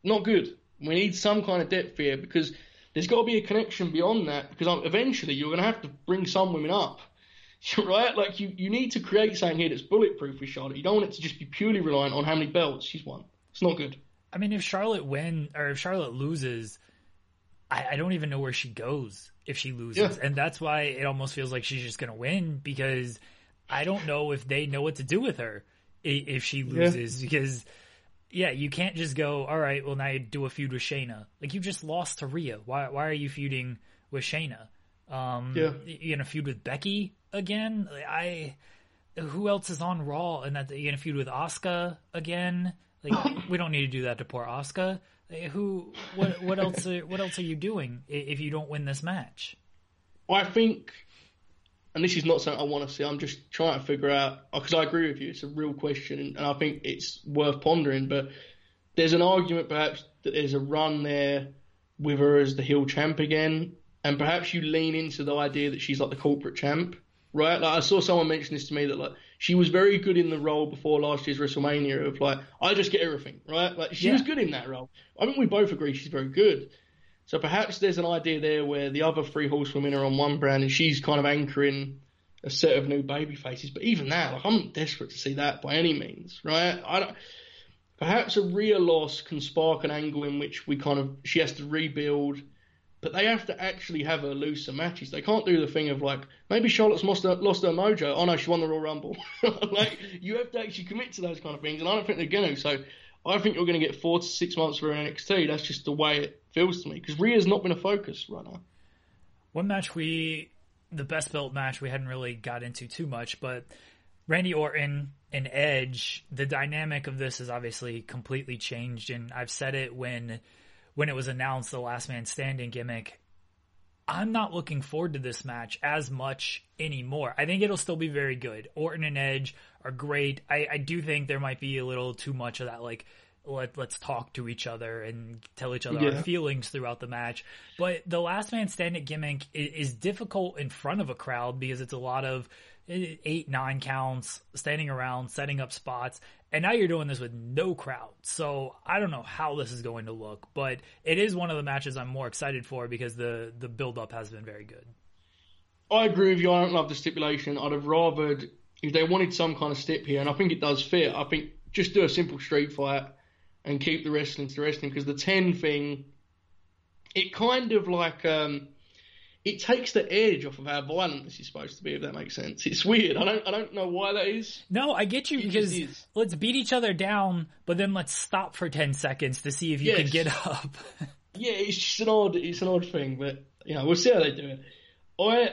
Not good. We need some kind of depth here because there's got to be a connection beyond that because eventually you're going to have to bring some women up, right? Like you, you need to create something here that's bulletproof with Charlotte. You don't want it to just be purely reliant on how many belts she's won. It's not good. I mean, if Charlotte win or if Charlotte loses, I, I don't even know where she goes if she loses, Yeah. and that's why it almost feels like she's just gonna win because I don't know if they know what to do with her if she loses because. Yeah, you can't just go. All right, well now you do a feud with Shayna. Like you just lost to Rhea. Why? Why are you feuding with Shayna? Um, Yeah. You gonna feud with Becky again? Like, I. Who else is on Raw? And that you gonna feud with Asuka again? Like we don't need to do that to poor Asuka. Like, who? What? What else? Are, what else are you doing if you don't win this match? I think, and this is not something I want to see. I'm just trying to figure out uh, because I agree with you. It's a real question, and I think it's worth pondering. But there's an argument perhaps that there's a run there with her as the heel champ again, and perhaps you lean into the idea that she's like the corporate champ, right? Like I saw someone mention this to me that like she was very good in the role before last year's WrestleMania of like I just get everything, right? Like she Yeah. was good in that role. I think we both agree she's very good. So perhaps there's an idea there where the other three horsewomen are on one brand and she's kind of anchoring a set of new baby faces. But even that, like I'm desperate to see that by any means, right? I don't, perhaps a real loss can spark an angle in which we kind of she has to rebuild, but they have to actually have her lose some matches. They can't do the thing of like maybe Charlotte's lost her, lost her mojo. Oh no, she won the Royal Rumble. like you have to actually commit to those kind of things, and I don't think they're going to. So I think you're going to get four to six months for an NXT. That's just the way it feels to me because Rhea's not been a focus right now. One match we, the best built match we hadn't really got into too much, but Randy Orton and Edge, the dynamic of this has obviously completely changed. And I've said it when, when it was announced the last man standing gimmick. I'm not looking forward to this match as much anymore. I think it'll still be very good. Orton and Edge are great. I, I do think there might be a little too much of that, like, let, let's talk to each other and tell each other Yeah. our feelings throughout the match. But the last man standing gimmick is, is difficult in front of a crowd because it's a lot of eh, eight, nine counts, standing around, setting up spots. And now you're doing this with no crowd. So I don't know how this is going to look, but it is one of the matches I'm more excited for because the, the build up has been very good. I agree with you. I don't love the stipulation. I'd have rathered if they wanted some kind of stip here, and I think it does fit. I think just do a simple street fight and keep the wrestling to the wrestling because the ten thing, it kind of like um, it takes the edge off of how violent this is supposed to be. If that makes sense, it's weird. I don't I don't know why that is. No, I get you It because let's beat each other down, but then let's stop for 10 seconds to see if you can get up. Yeah, it's just an odd it's an odd thing, but you know we'll see how they do it. I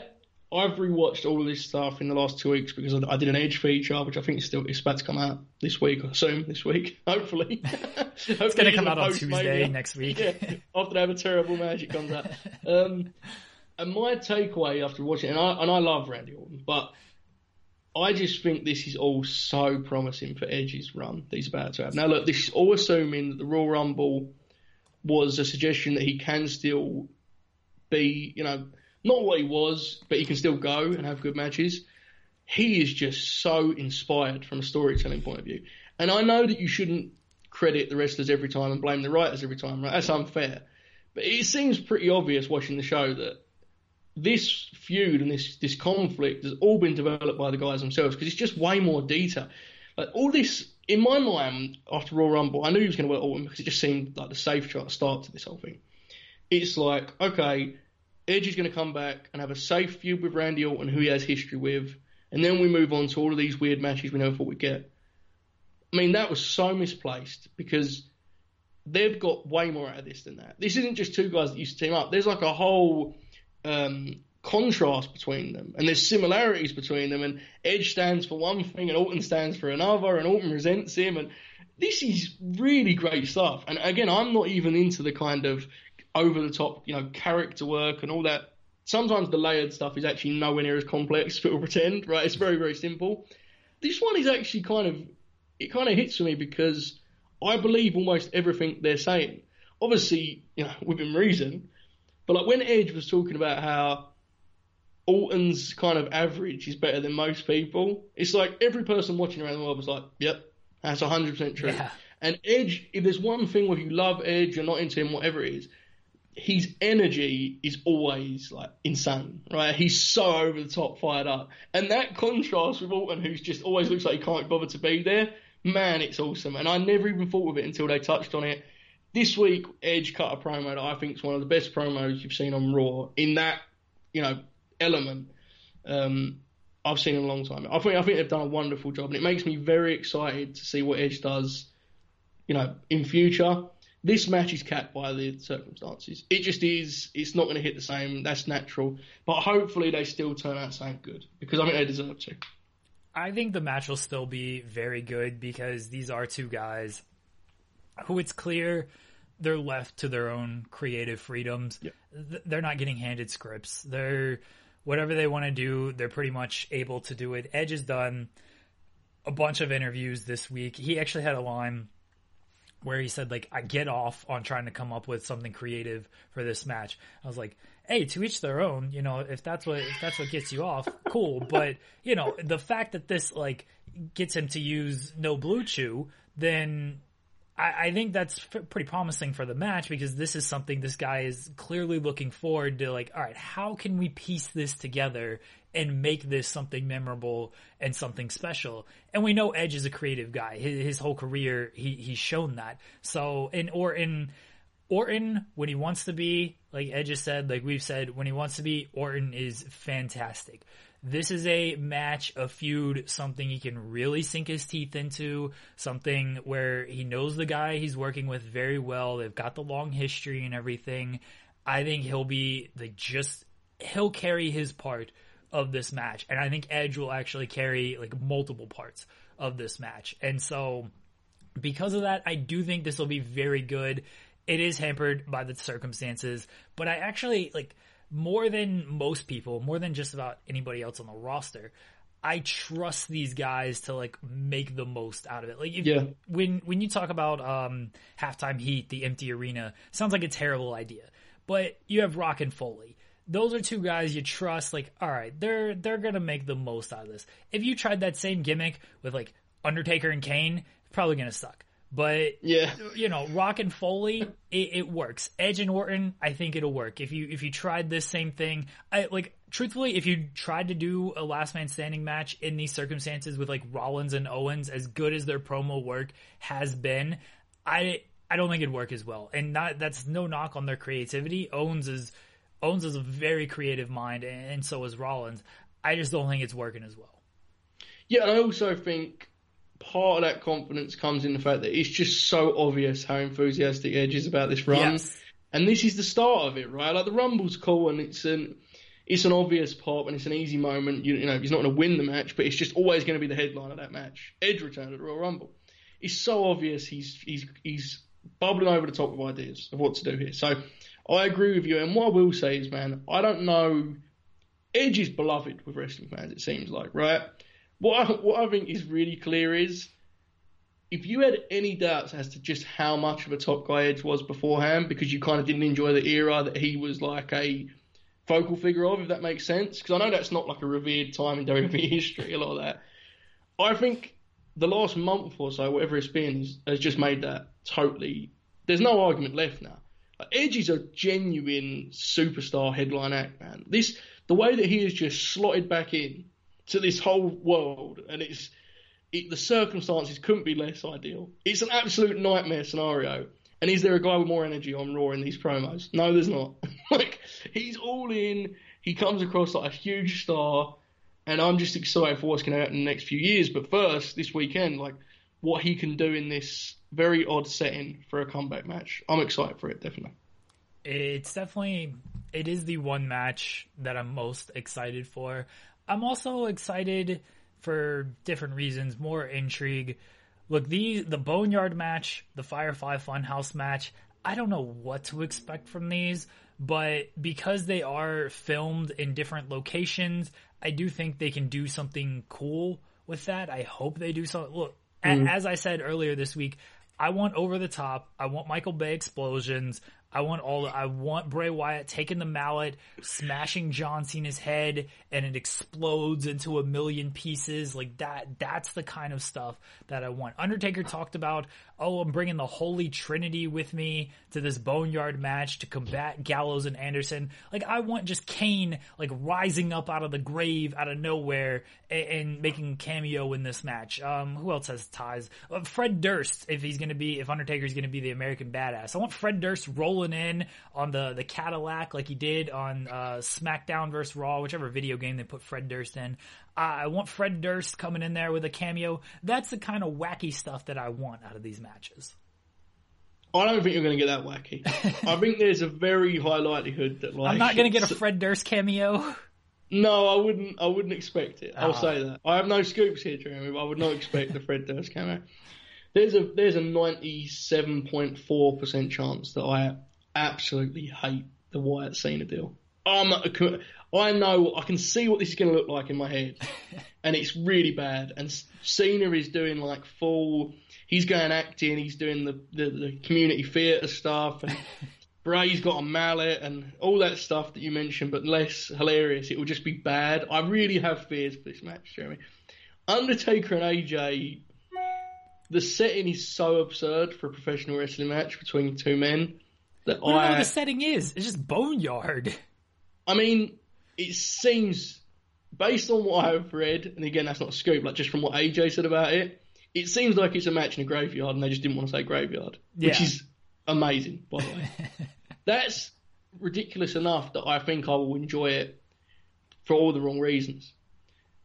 I've rewatched all of this stuff in the last two weeks because I, did an Edge feature, which I think is still is about to come out this week or soon this week, hopefully. it's going to come out on Tuesday next week. Yeah, after they have a terrible match, it comes out. Um, and my takeaway after watching, and I and I love Randy Orton, but I just think this is all so promising for Edge's run that he's about to have. Now, look, this is all assuming that the Royal Rumble was a suggestion that he can still be, you know, not what he was, but he can still go and have good matches. He is just so inspired from a storytelling point of view. And I know that you shouldn't credit the wrestlers every time and blame the writers every time, right? That's unfair. But it seems pretty obvious watching the show that this feud and this this conflict has all been developed by the guys themselves because it's just way more detail. Like all this in my mind after Royal Rumble, I knew he was going to work Orton because it just seemed like the safe start to this whole thing. It's like okay, Edge is going to come back and have a safe feud with Randy Orton, who he has history with, and then we move on to all of these weird matches we never thought we'd get. I mean, that was so misplaced because they've got way more out of this than that. This isn't just two guys that used to team up. There's like a whole um, contrast between them, and there's similarities between them. And Edge stands for one thing, and Orton stands for another, and Orton resents him. And this is really great stuff. And again, I'm not even into the kind of over the top, you know, character work and all that. Sometimes the layered stuff is actually nowhere near as complex as people pretend, right? It's very, very simple. This one is actually kind of, it kind of hits for me because I believe almost everything they're saying. Obviously, you know, within reason. But like when Edge was talking about how Orton's kind of average is better than most people, it's like every person watching around the world was like, yep, that's 100% true. Yeah. And Edge, if there's one thing where you love Edge, you're not into him, whatever it is, his energy is always like insane, right? He's so over the top, fired up, and that contrast with Orton, who's just always looks like he can't bother to be there. Man, it's awesome, and I never even thought of it until they touched on it. This week, Edge cut a promo that I think is one of the best promos you've seen on Raw in that, you know, element. Um, I've seen in a long time. I think I think they've done a wonderful job, and it makes me very excited to see what Edge does, you know, in future. This match is capped by the circumstances. It just is. It's not going to hit the same. That's natural. But hopefully they still turn out saying good because I think they deserve to. I think the match will still be very good because these are two guys who it's clear they're left to their own creative freedoms. Yep. They're not getting handed scripts. They're whatever they want to do, they're pretty much able to do it. Edge has done a bunch of interviews this week. He actually had a line where he said like I get off on trying to come up with something creative for this match. I was like hey, to each their own. You know, if that's what if that's what gets you off, cool. But you know, the fact that this like gets him to use no blue chew, then I, I think that's f- pretty promising for the match because this is something this guy is clearly looking forward to. Like, all right, how can we piece this together and make this something memorable and something special? And we know Edge is a creative guy. His, his whole career, he he's shown that. So in Orton, Orton, when he wants to be, like Edge has said, like we've said, when he wants to be, Orton is fantastic. This is a match, a feud, something he can really sink his teeth into, something where he knows the guy he's working with very well. They've got the long history and everything. I think he'll be the just, he'll carry his part of this match. And I think Edge will actually carry like multiple parts of this match. And so, because of that, I do think this will be very good it is hampered by the circumstances, but I actually like more than most people, more than just about anybody else on the roster. I trust these guys to like make the most out of it. Like if, Yeah. when when you talk about um halftime heat, the empty arena, sounds like a terrible idea. But you have Rock and Foley. Those are two guys you trust, like, all right, they're they're gonna make the most out of this. If you tried that same gimmick with like Undertaker and Kane, it's probably gonna suck. But Yeah. you know, Rock and Foley, it, it works. Edge and Orton, I think it'll work. If you if you tried this same thing, I like truthfully, if you tried to do a last man standing match in these circumstances with like Rollins and Owens, as good as their promo work has been, I I don't think it'd work as well. And not that's no knock on their creativity. Owens is Owens is a very creative mind, and so is Rollins. I just don't think it's working as well. Yeah, and I also think part of that confidence comes in the fact that it's just so obvious how enthusiastic Edge is about this run. Yes. And this is the start of it, right? Like the Rumble's cool and it's an it's an obvious pop and it's an easy moment. You, you know, he's not going to win the match, but it's just always going to be the headline of that match. Edge returned at the Royal Rumble. It's so obvious he's he's he's bubbling over the top of ideas of what to do here. So I agree with you. And what I will say is, man, I don't know. Edge is beloved with wrestling fans. It seems like, right? What I, what I think is really clear is if you had any doubts as to just how much of a top guy Edge was beforehand, because you kind of didn't enjoy the era that he was like a focal figure of, if that makes sense, because I know that's not like a revered time in WWE history, a lot of that. I think the last month or so, whatever it's been, has, has just made that totally. There's no argument left now. Edge is a genuine superstar headline act, man. This the way that he has just slotted back in to this whole world, and it's it, the circumstances couldn't be less ideal. It's an absolute nightmare scenario. And is there a guy with more energy on Raw in these promos? No, there's not. like he's all in. He comes across like a huge star, and I'm just excited for what's going to happen in the next few years. But first, this weekend, like what he can do in this very odd setting for a comeback match. I'm excited for it, definitely. It's definitely it is the one match that I'm most excited for. I'm also excited for different reasons, more intrigue. Look, the the Boneyard match, the Firefly Funhouse match, I don't know what to expect from these, but because they are filmed in different locations, I do think they can do something cool with that. I hope they do something. Look, a- mm-hmm. as I said earlier this week, I want over the top. I want Michael Bay explosions. I want all. I want Bray Wyatt taking the mallet, smashing John Cena's head, and it explodes into a million pieces. Like that. That's the kind of stuff that I want. Undertaker talked about. Oh, I'm bringing the Holy Trinity with me to this Boneyard match to combat Gallows and Anderson. Like I want just Kane like rising up out of the grave out of nowhere and, and making cameo in this match. Um, who else has ties? Uh, Fred Durst, if he's gonna be, if Undertaker's gonna be the American badass. I want Fred Durst rolling in on the the Cadillac like he did on uh, SmackDown vs Raw, whichever video game they put Fred Durst in. I want Fred Durst coming in there with a cameo. That's the kind of wacky stuff that I want out of these matches. I don't think you're going to get that wacky. I think there's a very high likelihood that like I'm not gonna get a Fred Durst cameo. No, I wouldn't. I wouldn't expect it. I'll Ah. say that. I have no scoops here, Jeremy. But I would not expect the Fred Durst cameo. There's a there's a 97.4 percent chance that I absolutely hate the Wyatt Cena deal. I'm a I know I can see what this is going to look like in my head, and it's really bad. And Cena is doing like full. He's going acting. He's doing the the, the community theatre stuff, and Bray's got a mallet and all that stuff that you mentioned, but less hilarious. It will just be bad. I really have fears for this match, Jeremy. Undertaker and AJ, the setting is so absurd for a professional wrestling match between two men that I don't know what the setting is. It's just boneyard. I mean, it seems based on what I've read, and again, that's not a scoop. Like just from what AJ said about it, it seems like it's a match in a graveyard, and they just didn't want to say graveyard, which is amazing, by the way. that's ridiculous enough that I think I will enjoy it for all the wrong reasons.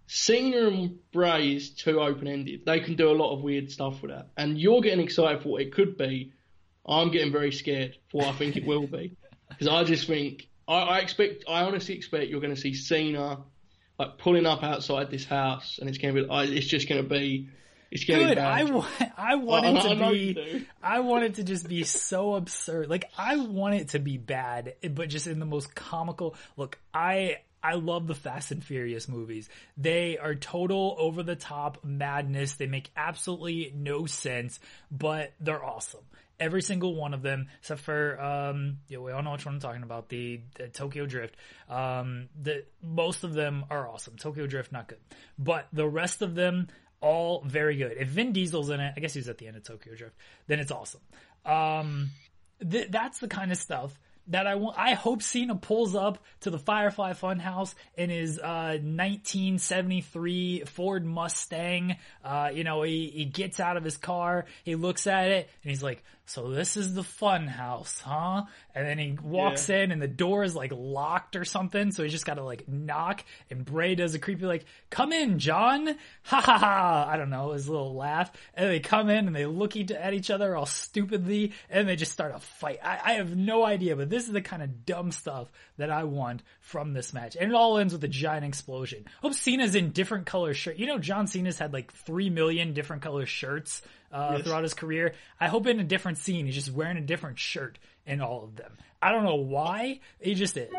Cena and Bray is too open ended. They can do a lot of weird stuff with that. And you're getting excited for what it could be. I'm getting very scared for what I think it will be. Because I just think, I, I expect, I honestly expect you're going to see Cena like pulling up outside this house and it's going to be, it's just going to be, it's going to be Good. I, bad. wa- I want it to I be. I want it to just be so absurd. Like I want it to be bad, but just in the most comical. Look, I I love the Fast and Furious movies. They are total over the top madness. They make absolutely no sense, but they're awesome. Every single one of them, except for um, yeah, we all know which one I'm talking about. The, the Tokyo Drift. Um, the most of them are awesome. Tokyo Drift not good, but the rest of them all very good. If Vin Diesel's in it, I guess he's at the end of Tokyo Drift, then it's awesome. Um, th- that's the kind of stuff that I want. I hope Cena pulls up to the Firefly Funhouse in his uh, 1973 Ford Mustang. Uh, you know, he, he gets out of his car, he looks at it, and he's like, "So this is the fun house, huh?" And then he walks in, and the door is like locked or something, so he just got to like knock. And Bray does a creepy like, "Come in, John." Ha ha ha! I don't know his little laugh, and they come in and they look at each other all stupidly, and they just start a fight. I, I have no idea, but this is the kind of dumb stuff that I want from this match, and it all ends with a giant explosion. Hope Cena's in different color shirt. You know, John Cena's had like three million different color shirts uh, throughout his career. I hope in a different scene, he's just wearing a different shirt in all of them. I don't know why, he just is.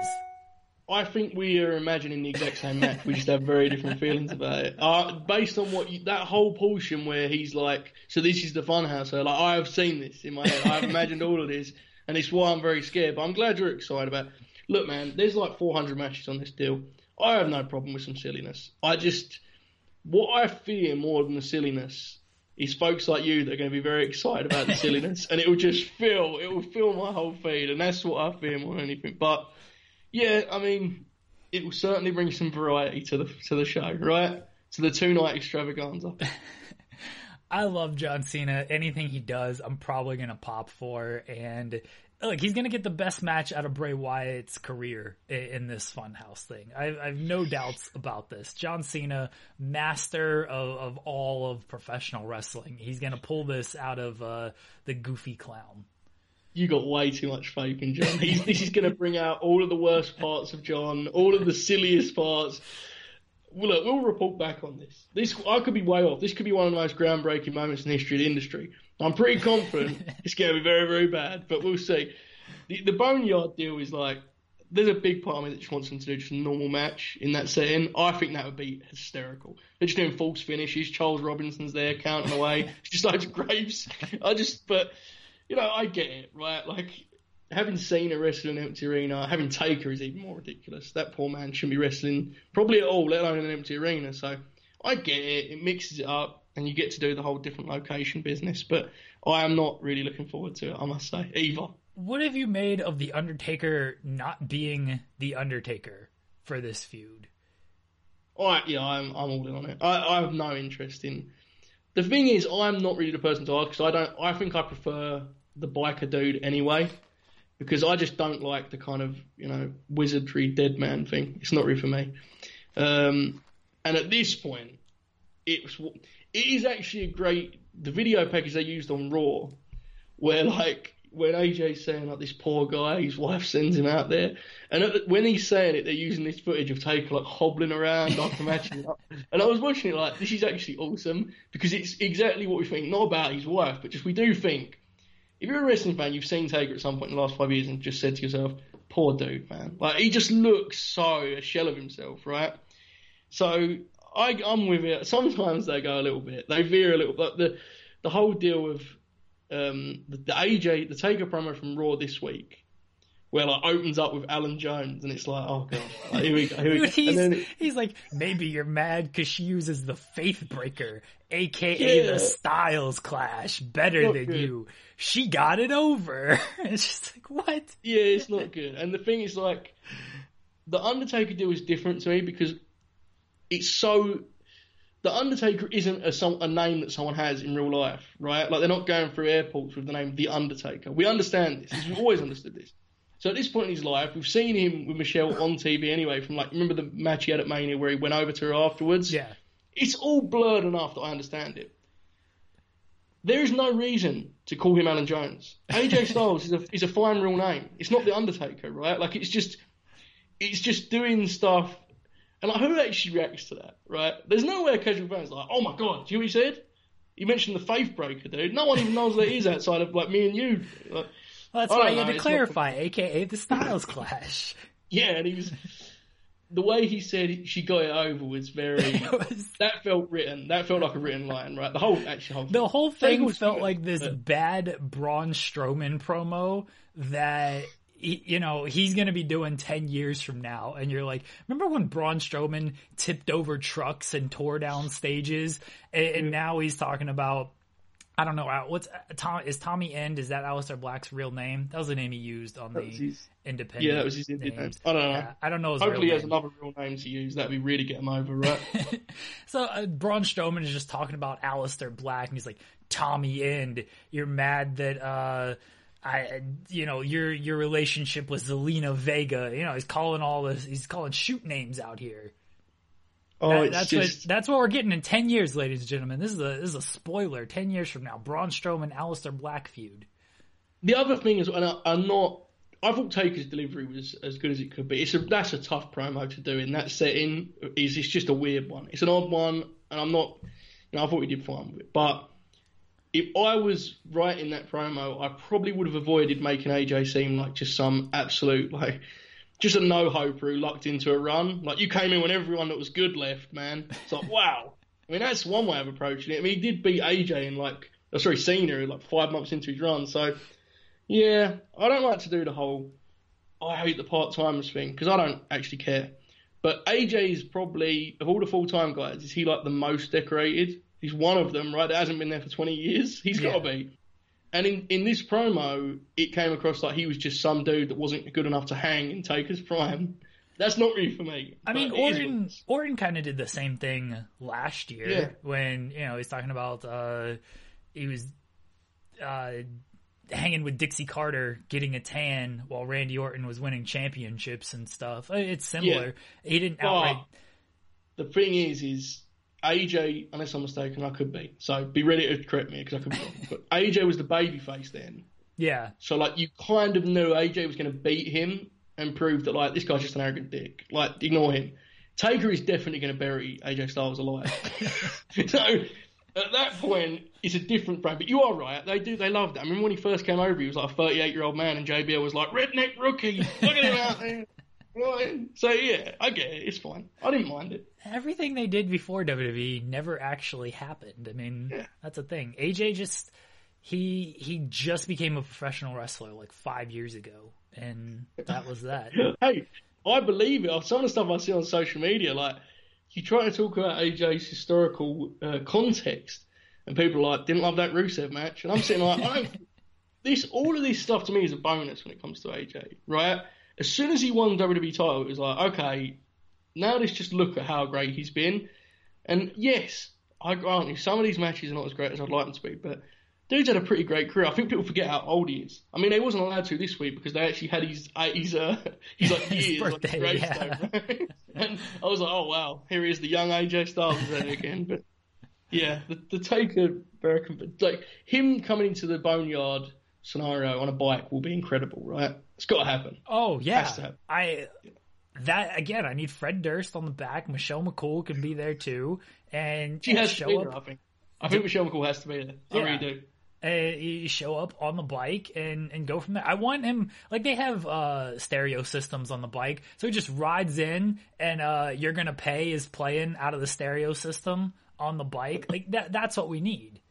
I think we are imagining the exact same match. We just have very different feelings about it. Uh, based on what you, that whole portion where he's like, "So this is the funhouse." So like, I have seen this in my head. I've imagined all of this, and it's why I'm very scared. But I'm glad you're excited about. It. Look, man, there's like 400 matches on this deal. I have no problem with some silliness. I just, what I fear more than the silliness is folks like you that are going to be very excited about the silliness, and it will just fill, it will fill my whole feed, and that's what I fear more than anything. But yeah, I mean, it will certainly bring some variety to the to the show, right? To the two night extravaganza. I love John Cena. Anything he does, I'm probably gonna pop for. And look, he's gonna get the best match out of Bray Wyatt's career in, in this Funhouse thing. I, I have no doubts about this. John Cena, master of, of all of professional wrestling, he's gonna pull this out of uh, the goofy clown. You got way too much faith in John. He's, this is going to bring out all of the worst parts of John, all of the silliest parts. Well, look, we'll report back on this. This I could be way off. This could be one of the most groundbreaking moments in the history of the industry. I'm pretty confident it's going to be very, very bad, but we'll see. The, the Boneyard deal is like there's a big part of me that just wants them to do just a normal match in that setting. I think that would be hysterical. They're just doing false finishes. Charles Robinson's there counting away. just loads of graves. I just, but you know, I get it, right? Like having Cena wrestle in an empty arena, having Taker is even more ridiculous. That poor man shouldn't be wrestling probably at all, let alone in an empty arena. So I get it. It mixes it up, and you get to do the whole different location business. But I am not really looking forward to it. I must say, either. What have you made of the Undertaker not being the Undertaker for this feud? I yeah, I'm I'm all in on it. I, I have no interest in. The thing is, I'm not really the person to ask because I don't. I think I prefer the biker dude anyway, because I just don't like the kind of you know wizardry dead man thing. It's not really for me. Um, and at this point, it's it is actually a great the video package they used on Raw, where like when AJ's saying like this poor guy, his wife sends him out there, and at the, when he's saying it, they're using this footage of Taker like hobbling around after matching up. And I was watching it like this is actually awesome because it's exactly what we think, not about his wife, but just we do think. If you're a wrestling fan, you've seen Taker at some point in the last five years and just said to yourself, "Poor dude, man." Like he just looks so a shell of himself, right? So I, I'm with it. Sometimes they go a little bit, they veer a little, but the the whole deal with um, the, the AJ, the Taker promo from Raw this week where like opens up with Allen Jones, and it's like, oh god, like, here we go. Here we go. he's, then, he's like, maybe you're mad because she uses the Faith Breaker, aka Yeah. the Styles Clash, better Not than good. you. She got it over. it's just like, what? yeah, it's not good. And the thing is, like, the Undertaker deal is different to me because it's so. The Undertaker isn't a, a name that someone has in real life, right? Like they're not going through airports with the name The Undertaker. We understand this. We've always understood this. So at this point in his life, we've seen him with Michelle on TV anyway. From like, remember the match he had at Mania where he went over to her afterwards? Yeah. It's all blurred enough that I understand it. There is no reason to call him Allen Jones. AJ Styles is a is a fine real name. It's not the Undertaker, right? Like it's just it's just doing stuff. And like, who actually reacts to that, right? There's no way a casual fan's like, oh my god, do you know what he said? He mentioned the Faith Breaker, dude. No one even knows what it is outside of like me and you. Like, Well, that's why you had to clarify, aka the Styles Clash. yeah, and he was the way he said she got it over was very. Was- that felt written. That felt like a written line, right? The whole actually whole the whole thing was felt like this but- bad Braun Strowman promo that he- you know he's going to be doing 10 years from now and you're like remember when Braun Strowman tipped over trucks and tore down stages and, and now he's talking about I don't know uh, what's uh, Tom is Tommy End is that Aleister Black's real name that was the name he used on the his- independent Yeah, that was his names. I don't know. Yeah, I don't know Hopefully, he has name. another real name to use. That'd be really get him over, right? So uh, Braun Strowman is just talking about Alistair Black, and he's like, "Tommy End, you're mad that uh, I, you know, your your relationship with Zelina Vega. You know, he's calling all this, he's calling shoot names out here. oh, That- that's just what that's what we're getting in ten years, ladies and gentlemen. This is a this is a spoiler. Ten years from now, Braun Strowman, Aleister Black feud. the other thing is, and I, I'm not. I thought Taker's delivery was as good as it could be. It's a that's a tough promo to do in that setting. Is it's just a weird one. It's an odd one, and I'm not. You know, I thought he did fine with it, but. If I was writing that promo, I probably would have avoided making AJ seem like just some absolute like just a no hoper who lucked into a run. Like you came in when everyone that was good left, man. It's like wow. I mean that's one way of approaching it. I mean he did beat AJ in like oh, sorry Cena like five months into his run. So yeah, I don't like to do the whole oh, I hate the part timers thing because I don't actually care. But AJ is probably of all the full time guys, is he like the most decorated? He's one of them, right? That hasn't been there for twenty years. He's got to be. And in, in this promo, it came across like he was just some dude that wasn't good enough to hang in Taker's prime. That's not really for me. I mean, but Orton. Orton kind of did the same thing last year Yeah. when you know he's talking about uh, he was uh, hanging with Dixie Carter, getting a tan while Randy Orton was winning championships and stuff. Uh, It's similar. He didn't But outright. the thing is, is AJ, unless I'm mistaken, I could be. So be ready to correct me because I could be wrong. But AJ was the babyface then. Yeah, So like you kind of knew AJ was going to beat him and prove that like this guy's just an arrogant dick. Like ignore him. Taker is definitely going to bury AJ Styles alive. so at that point, it's a different brand. But you are right. They do. They loved it. I remember when he first came over, he was like a 38 year old man, and JBL was like redneck rookie. Look at him out there. Right. So yeah, I get it. It's fine. I didn't mind it. everything they did before WWE never actually happened. I mean, that's a thing. AJ just he he just became a professional wrestler like five years ago, and that was that. hey, I believe it. Some of the stuff I see on social media, like you try to talk about AJ's historical uh, context, and people are like didn't love that Rusev match, and I'm sitting like, I don't. This all of this stuff to me is a bonus when it comes to AJ, right? As soon as he won the WWE title, it was like, okay, now let's just look at how great he's been. And yes, I grant you, some of these matches are not as great as I'd like them to be, but dude's had a pretty great career. I think people forget how old he is. I mean, they wasn't allowed to this week because they actually had his uh, his uh, his like His years, like, birthday, gravestone, right? and I was like, oh wow, here is the young AJ Styles again. But yeah, the, the Taker American, like him coming into the boneyard scenario on a bike will be incredible, right? It's got to happen. Oh yeah, Has to happen. I that again. I need Fred Durst on the back. Michelle McCool can be there too, and She has to show up. there, I think. I think Michelle McCool has to be there. I Yeah. really do. uh, you show up on the bike and and go from there. I want him like they have uh stereo systems on the bike, so he just rides in and uh you're gonna pay is playing out of the stereo system on the bike. Like that that's what we need.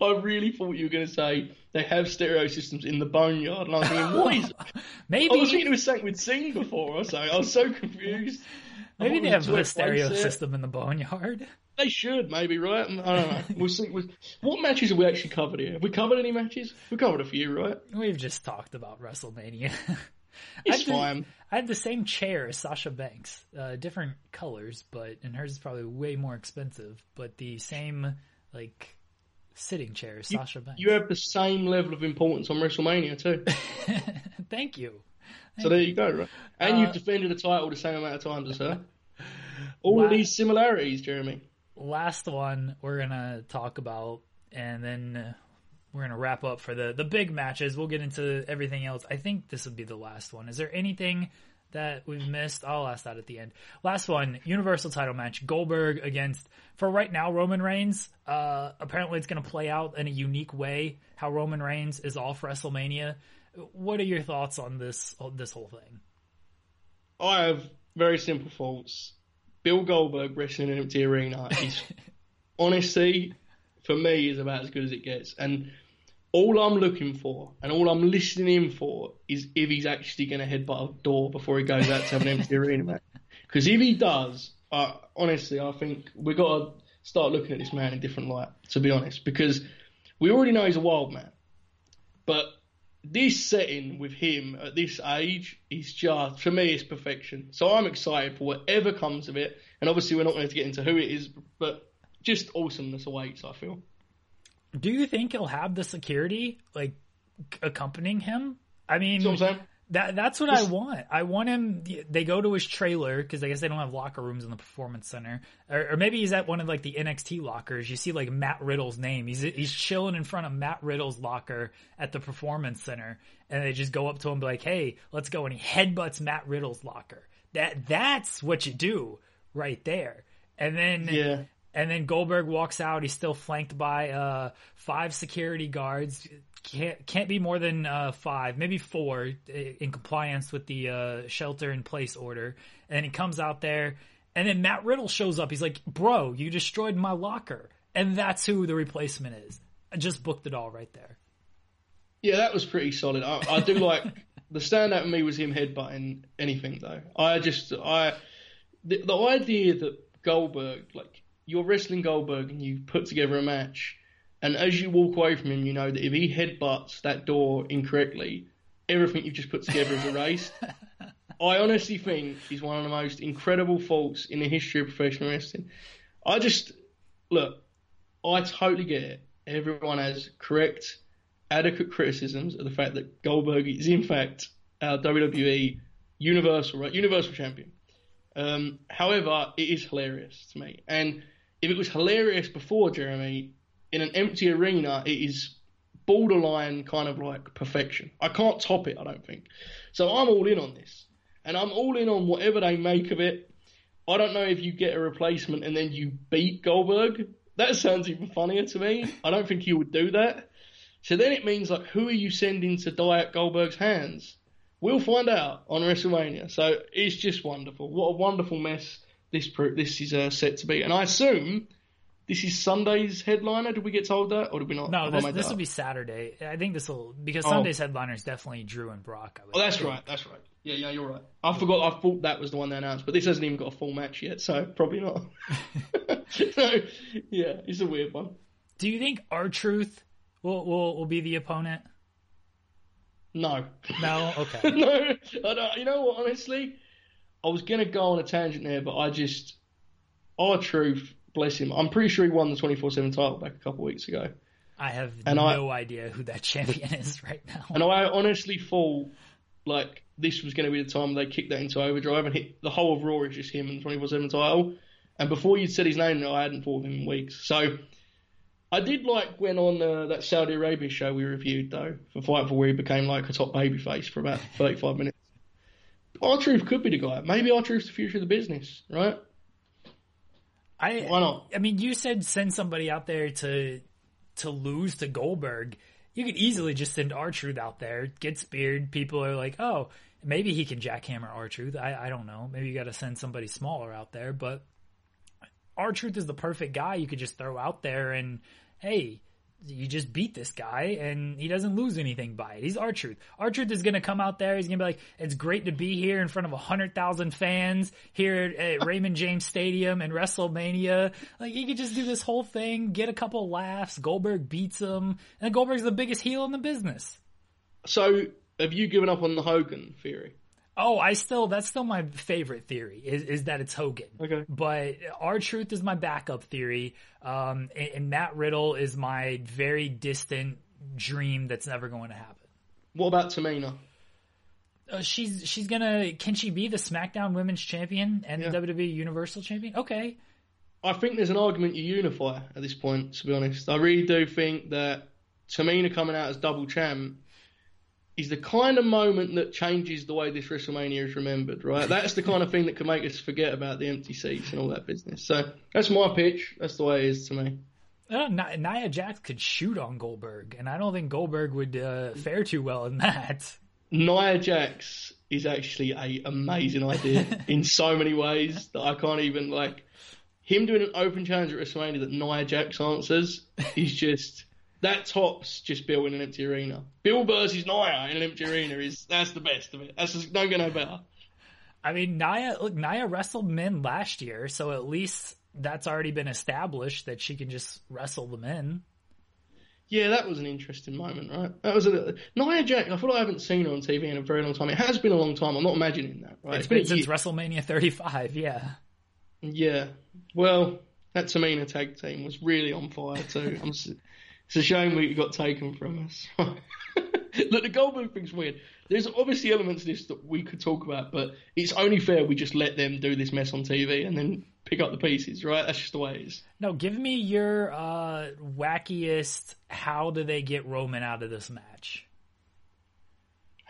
I really thought you were going to say they have stereo systems in the boneyard, and I was thinking, what is? maybe I was thinking it was something we'd seen before or something. I was so confused. maybe they have a stereo system in the boneyard. They should, maybe, right? I don't know. We'll see. What matches have we actually covered here? Have we covered any matches? We covered a few, right? We've just talked about WrestleMania. It's I had the- fine. I had the same chair as Sasha Banks, uh, different colors, but and hers is probably way more expensive, but the same like sitting chair as Sasha Banks. You have the same level of importance on WrestleMania too. Thank you. So there you go, right? And Uh, you've defended a title the same amount of times as her. All Wow. of these similarities, Jeremy. Last one we're gonna talk about, and then we're gonna wrap up for the the big matches. We'll get into everything else. I think this would be the last one. Is there anything? That we've missed. I'll ask that at the end. Last one, Universal title match. Goldberg against, for right now, Roman Reigns. Uh, apparently it's going to play out in a unique way. How Roman Reigns is off WrestleMania. What are your thoughts on this, on this whole thing? I have very simple thoughts. Bill Goldberg wrestling in an empty arena is honestly, for me, is about as good as it gets. And all I'm looking for and all I'm listening in for is if he's actually going to headbutt a door before he goes out to have an empty arena match. Because if he does, uh, honestly, I think we've got to start looking at this man in a different light, to be honest. Because we already know he's a wild man. But this setting with him at this age is just, for me, it's perfection. So I'm excited for whatever comes of it. And obviously, we're not going to get into who it is, but just awesomeness awaits, I feel. Do you think he'll have the security like accompanying him? I mean, See what I'm that that's what I want. I want him. They go to his trailer because I guess they don't have locker rooms in the performance center, or, or maybe he's at one of like the NXT lockers. You see like Matt Riddle's name. He's he's chilling in front of Matt Riddle's locker at the performance center, and they just go up to him like, "Hey, let's go," and he headbutts Matt Riddle's locker. That that's what you do right there. And then Yeah. And then Goldberg walks out. He's still flanked by uh, five security guards. Can't can't be more than uh, five, maybe four, in compliance with the uh, shelter in place order. And he comes out there, and then Matt Riddle shows up. He's like, "Bro, you destroyed my locker," and that's who the replacement is. I just booked it all right there. Yeah, that was pretty solid. I, I do like the standout for me was him headbutting anything though. I just I the, the idea that Goldberg like you're wrestling Goldberg and you put together a match, and as you walk away from him, you know that if he headbutts that door incorrectly, everything you've just put together is erased. I honestly think he's one of the most incredible faults in the history of professional wrestling. I just look, I totally get it. Everyone has correct, adequate criticisms of the fact that Goldberg is in fact our WWE Universal right Universal Champion. Um, however, it is hilarious to me, and if it was hilarious before Jeremy in an empty arena, it is borderline kind of like perfection. I can't top it, I don't think. So I'm all in on this, and I'm all in on whatever they make of it. I don't know if you get a replacement and then you beat Goldberg. That sounds even funnier to me. I don't think you would do that. So then it means like, who are you sending to die at Goldberg's hands? We'll find out on WrestleMania. So it's just wonderful. What a wonderful mess this this is uh, set to be. And I assume this is Sunday's headliner. Did we get told that, or did we not? No, this, this will be Saturday. I think this will because Oh. Sunday's headliner is definitely Drew and Brock. I Oh, that's think. right. That's right. Yeah, yeah, you're right. I forgot. I thought that was the one they announced, but this hasn't even got a full match yet, so probably not. so, yeah, it's a weird one. Do you think R Truth will will will be the opponent? No, No. Okay. no. I don't, you know what? Honestly, I was gonna go on a tangent there, but I just R Truth. Bless him. I'm pretty sure he won the 24/7 title back a couple of weeks ago, I have And I- no idea who that champion is right now. and I honestly thought like this was going to be the time they kicked that into overdrive and hit the whole of Raw is just him and the 24/7 title. And before you'd said his name, I hadn't thought of him in weeks. So I did like when on uh, that Saudi Arabia show we reviewed though for Fightful where he became like a top babyface for about 35 minutes. R Truth could be the guy. Maybe R Truth's the future of the business, right? I Why not? I mean, you said send somebody out there to to lose to Goldberg. You could easily just send R Truth out there, get speared. People are like, oh, maybe he can jackhammer R Truth. I I don't know. Maybe you got to send somebody smaller out there, but R Truth is the perfect guy you could just throw out there and hey, you just beat this guy and he doesn't lose anything by it. He's R-Truth. R Truth is going to come out there. He's going to be like, it's great to be here in front of a hundred thousand fans here at Raymond James Stadium and WrestleMania. Like he could just do this whole thing, get a couple laughs. Goldberg beats him and Goldberg's the biggest heel in the business. So have you given up on the Hogan theory? Oh, I still that's still my favorite theory is, is that it's Hogan. Okay. But R Truth is my backup theory. Um, and, and Matt Riddle is my very distant dream that's never going to happen. What about Tamina? Uh, she's she's gonna can she be the SmackDown Women's Champion and Yeah. the WWE Universal Champion? Okay. I think there's an argument you unify at this point, to be honest. I really do think that Tamina coming out as double champ is the kind of moment that changes the way this WrestleMania is remembered, right? That's the kind of thing that can make us forget about the empty seats and all that business. So that's my pitch. That's the way it is to me. Uh, Nia Jax could shoot on Goldberg, and I don't think Goldberg would uh, fare too well in that. Nia Jax is actually a amazing idea in so many ways that I can't even like. Him doing an open challenge at WrestleMania that Nia Jax answers is just that tops just Bill in an empty arena. Bill versus Nia in an empty arena is that's the best of it. That's just don't get no better. I mean, Nia look Nia wrestled men last year, so at least that's already been established that she can just wrestle the men. Yeah, that was an interesting moment, right? That was a Nia Jax. I feel like I haven't seen her on TV in a very long time. It has been a long time. I'm not imagining that, right? It's been a since year. WrestleMania 35, yeah. Yeah. Well, that Tamina tag team was really on fire too. It's a shame we got taken from us. Look, the Goldberg thing's weird. There's obviously elements of this that we could talk about, but it's only fair we just let them do this mess on TV and then pick up the pieces, right? That's just the way it is. No, give me your uh, wackiest. How do they get Roman out of this match?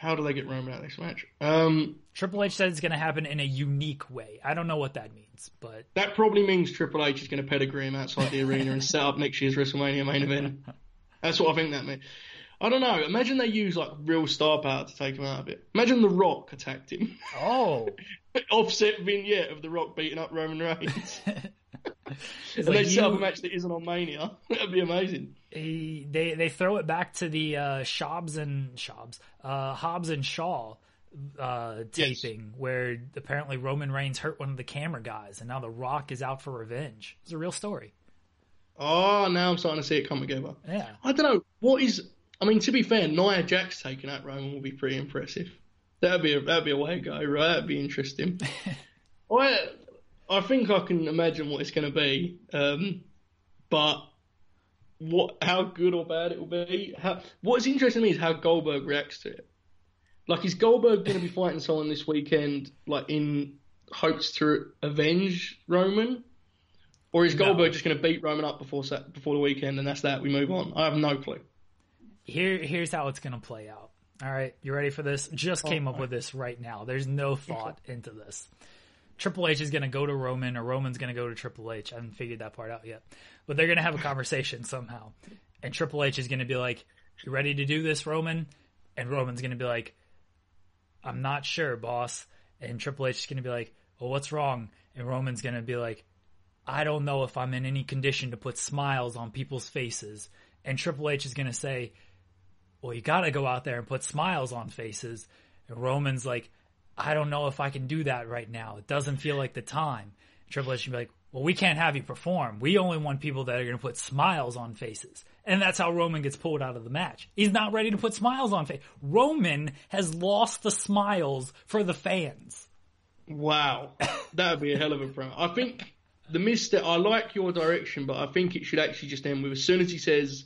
How do they get Roman out of this match? Um, Triple H said it's going to happen in a unique way. I don't know what that means, but that probably means Triple H is going to pedigree him outside the arena and set up next year's WrestleMania main event. That's what I think that means. I don't know. Imagine they use like real star power to take him out of it. Imagine The Rock attacked him. oh, offset vignette of The Rock beating up Roman Reigns. and like they set up a match that isn't on Mania. That'd be amazing. he, they they throw it back to the uh, Shobs and Shobs, uh, Hobbs and Shaw uh, Yes. taping where apparently Roman Reigns hurt one of the camera guys, and now The Rock is out for revenge. It's a real story. Oh, now I'm starting to see it come together. Yeah. I don't know what is. I mean, to be fair, Nia Jax taking out Roman will be pretty impressive. That'd be a, that'd be a way to go, right? That'd be interesting. I I think I can imagine what it's going to be, um, but what how good or bad it will be. How, what's interesting to me is how Goldberg reacts to it. Like, is Goldberg going to be fighting someone this weekend, like in hopes to avenge Roman? Or is No. Goldberg just going to beat Roman up before before the weekend and that's that? We move on. I have no clue. Here, here's how it's gonna play out. All right, you ready for this? Just came up with this right now. There's no thought into this. Triple H is gonna go to Roman, or Roman's gonna go to Triple H. I haven't figured that part out yet, but they're gonna have a conversation somehow. And Triple H is gonna be like, "You ready to do this, Roman?" And Roman's gonna be like, "I'm not sure, boss." And Triple H is gonna be like, "Well, what's wrong?" And Roman's gonna be like, I don't know if I'm in any condition to put smiles on people's faces. And Triple H is going to say, well, you got to go out there and put smiles on faces. And Roman's like, I don't know if I can do that right now. It doesn't feel like the time. Triple H should be like, well, we can't have you perform. We only want people that are going to put smiles on faces. And that's how Roman gets pulled out of the match. He's not ready to put smiles on face. Roman has lost the smiles for the fans. Wow, that would be a hell of a promo. I think the misstep. I like your direction, but I think it should actually just end with as soon as he says,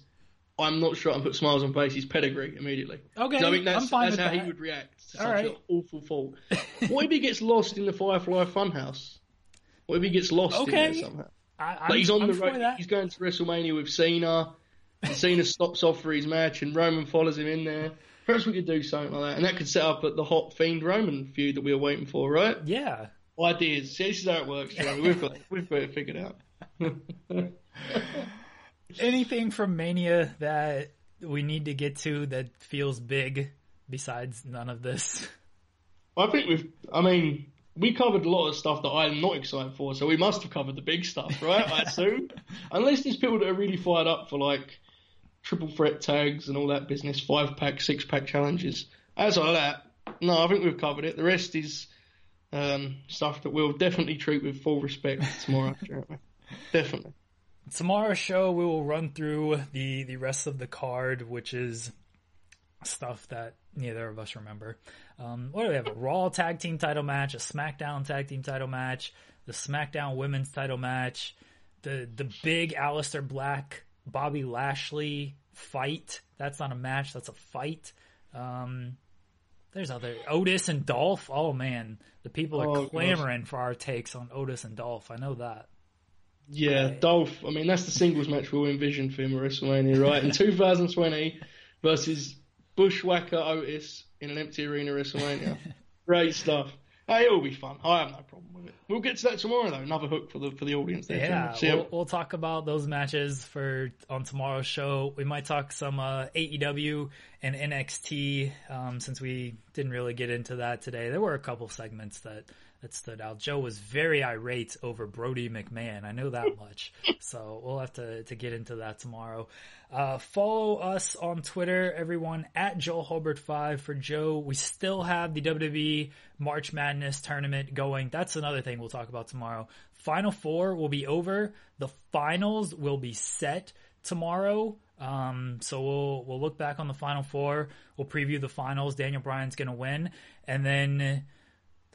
"I'm not sure," and put smiles on faces, pedigree immediately. Okay, I think that's, I'm fine that's with how that. he would react to All such right. an awful fault. what if he gets lost in the Firefly Funhouse? What if he gets lost in there somehow? I, Like he's on I'm the road. He's going to WrestleMania with Cena. And Cena stops off for his match, and Roman follows him in there. Perhaps we could do something like that, and that could set up the hot fiend Roman feud that we were waiting for, right? Yeah. Ideas. See, this is how it works. We've got we've got it figured out. Anything from Mania that we need to get to that feels big besides none of this? I think we've. I mean, we covered a lot of stuff that I'm not excited for, so we must have covered the big stuff, right? I assume, unless there's people that are really fired up for like triple threat tags and all that business, five pack, six pack challenges. As all that, no, I think we've covered it. The rest is um, stuff that we'll definitely treat with full respect tomorrow. definitely. Tomorrow's show, we will run through the the rest of the card, which is stuff that neither of us remember. Um, what do we have? A Raw tag team title match, a SmackDown tag team title match, the SmackDown women's title match, the the big Aleister Black Bobby Lashley fight. That's not a match. That's a fight. Um, there's other Otis and Dolph. Oh man, the people are oh, clamoring gosh. for our takes on Otis and Dolph. I know that. Yeah. Dolph. I mean, that's the singles match we'll envision for him at WrestleMania, right? In 2020 versus Bushwhacker Otis in an empty arena WrestleMania. Great stuff. Hey, it'll be fun. I have no problem with it. We'll get to that tomorrow, though. Another hook for the for the audience there. Yeah, we'll, we'll, talk about those matches for on tomorrow's show. We might talk some uh, AEW and NXT um, since we didn't really get into that today. There were a couple segments that that stood out. Joe was very irate over Brody McMahon. I know that much. so we'll have to, to get into that tomorrow. Uh, follow us on Twitter, everyone, at Joel Hulbert5 for Joe. We still have the WWE March Madness tournament going. That's another thing we'll talk about tomorrow. Final four will be over. The finals will be set tomorrow. Um, so we'll we'll look back on the final four. We'll preview the finals. Daniel Bryan's gonna win, and then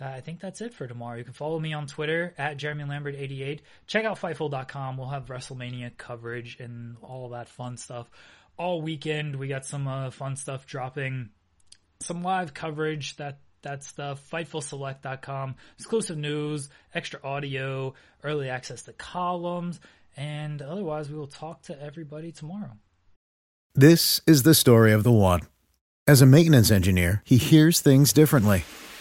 I think that's it for tomorrow. You can follow me on Twitter at Jeremy Lambert88. Check out Fightful.com. We'll have WrestleMania coverage and all that fun stuff all weekend. We got some uh, fun stuff dropping, some live coverage that that stuff. FightfulSelect.com, exclusive news, extra audio, early access to columns, and otherwise we will talk to everybody tomorrow. This is the story of the one. As a maintenance engineer, he hears things differently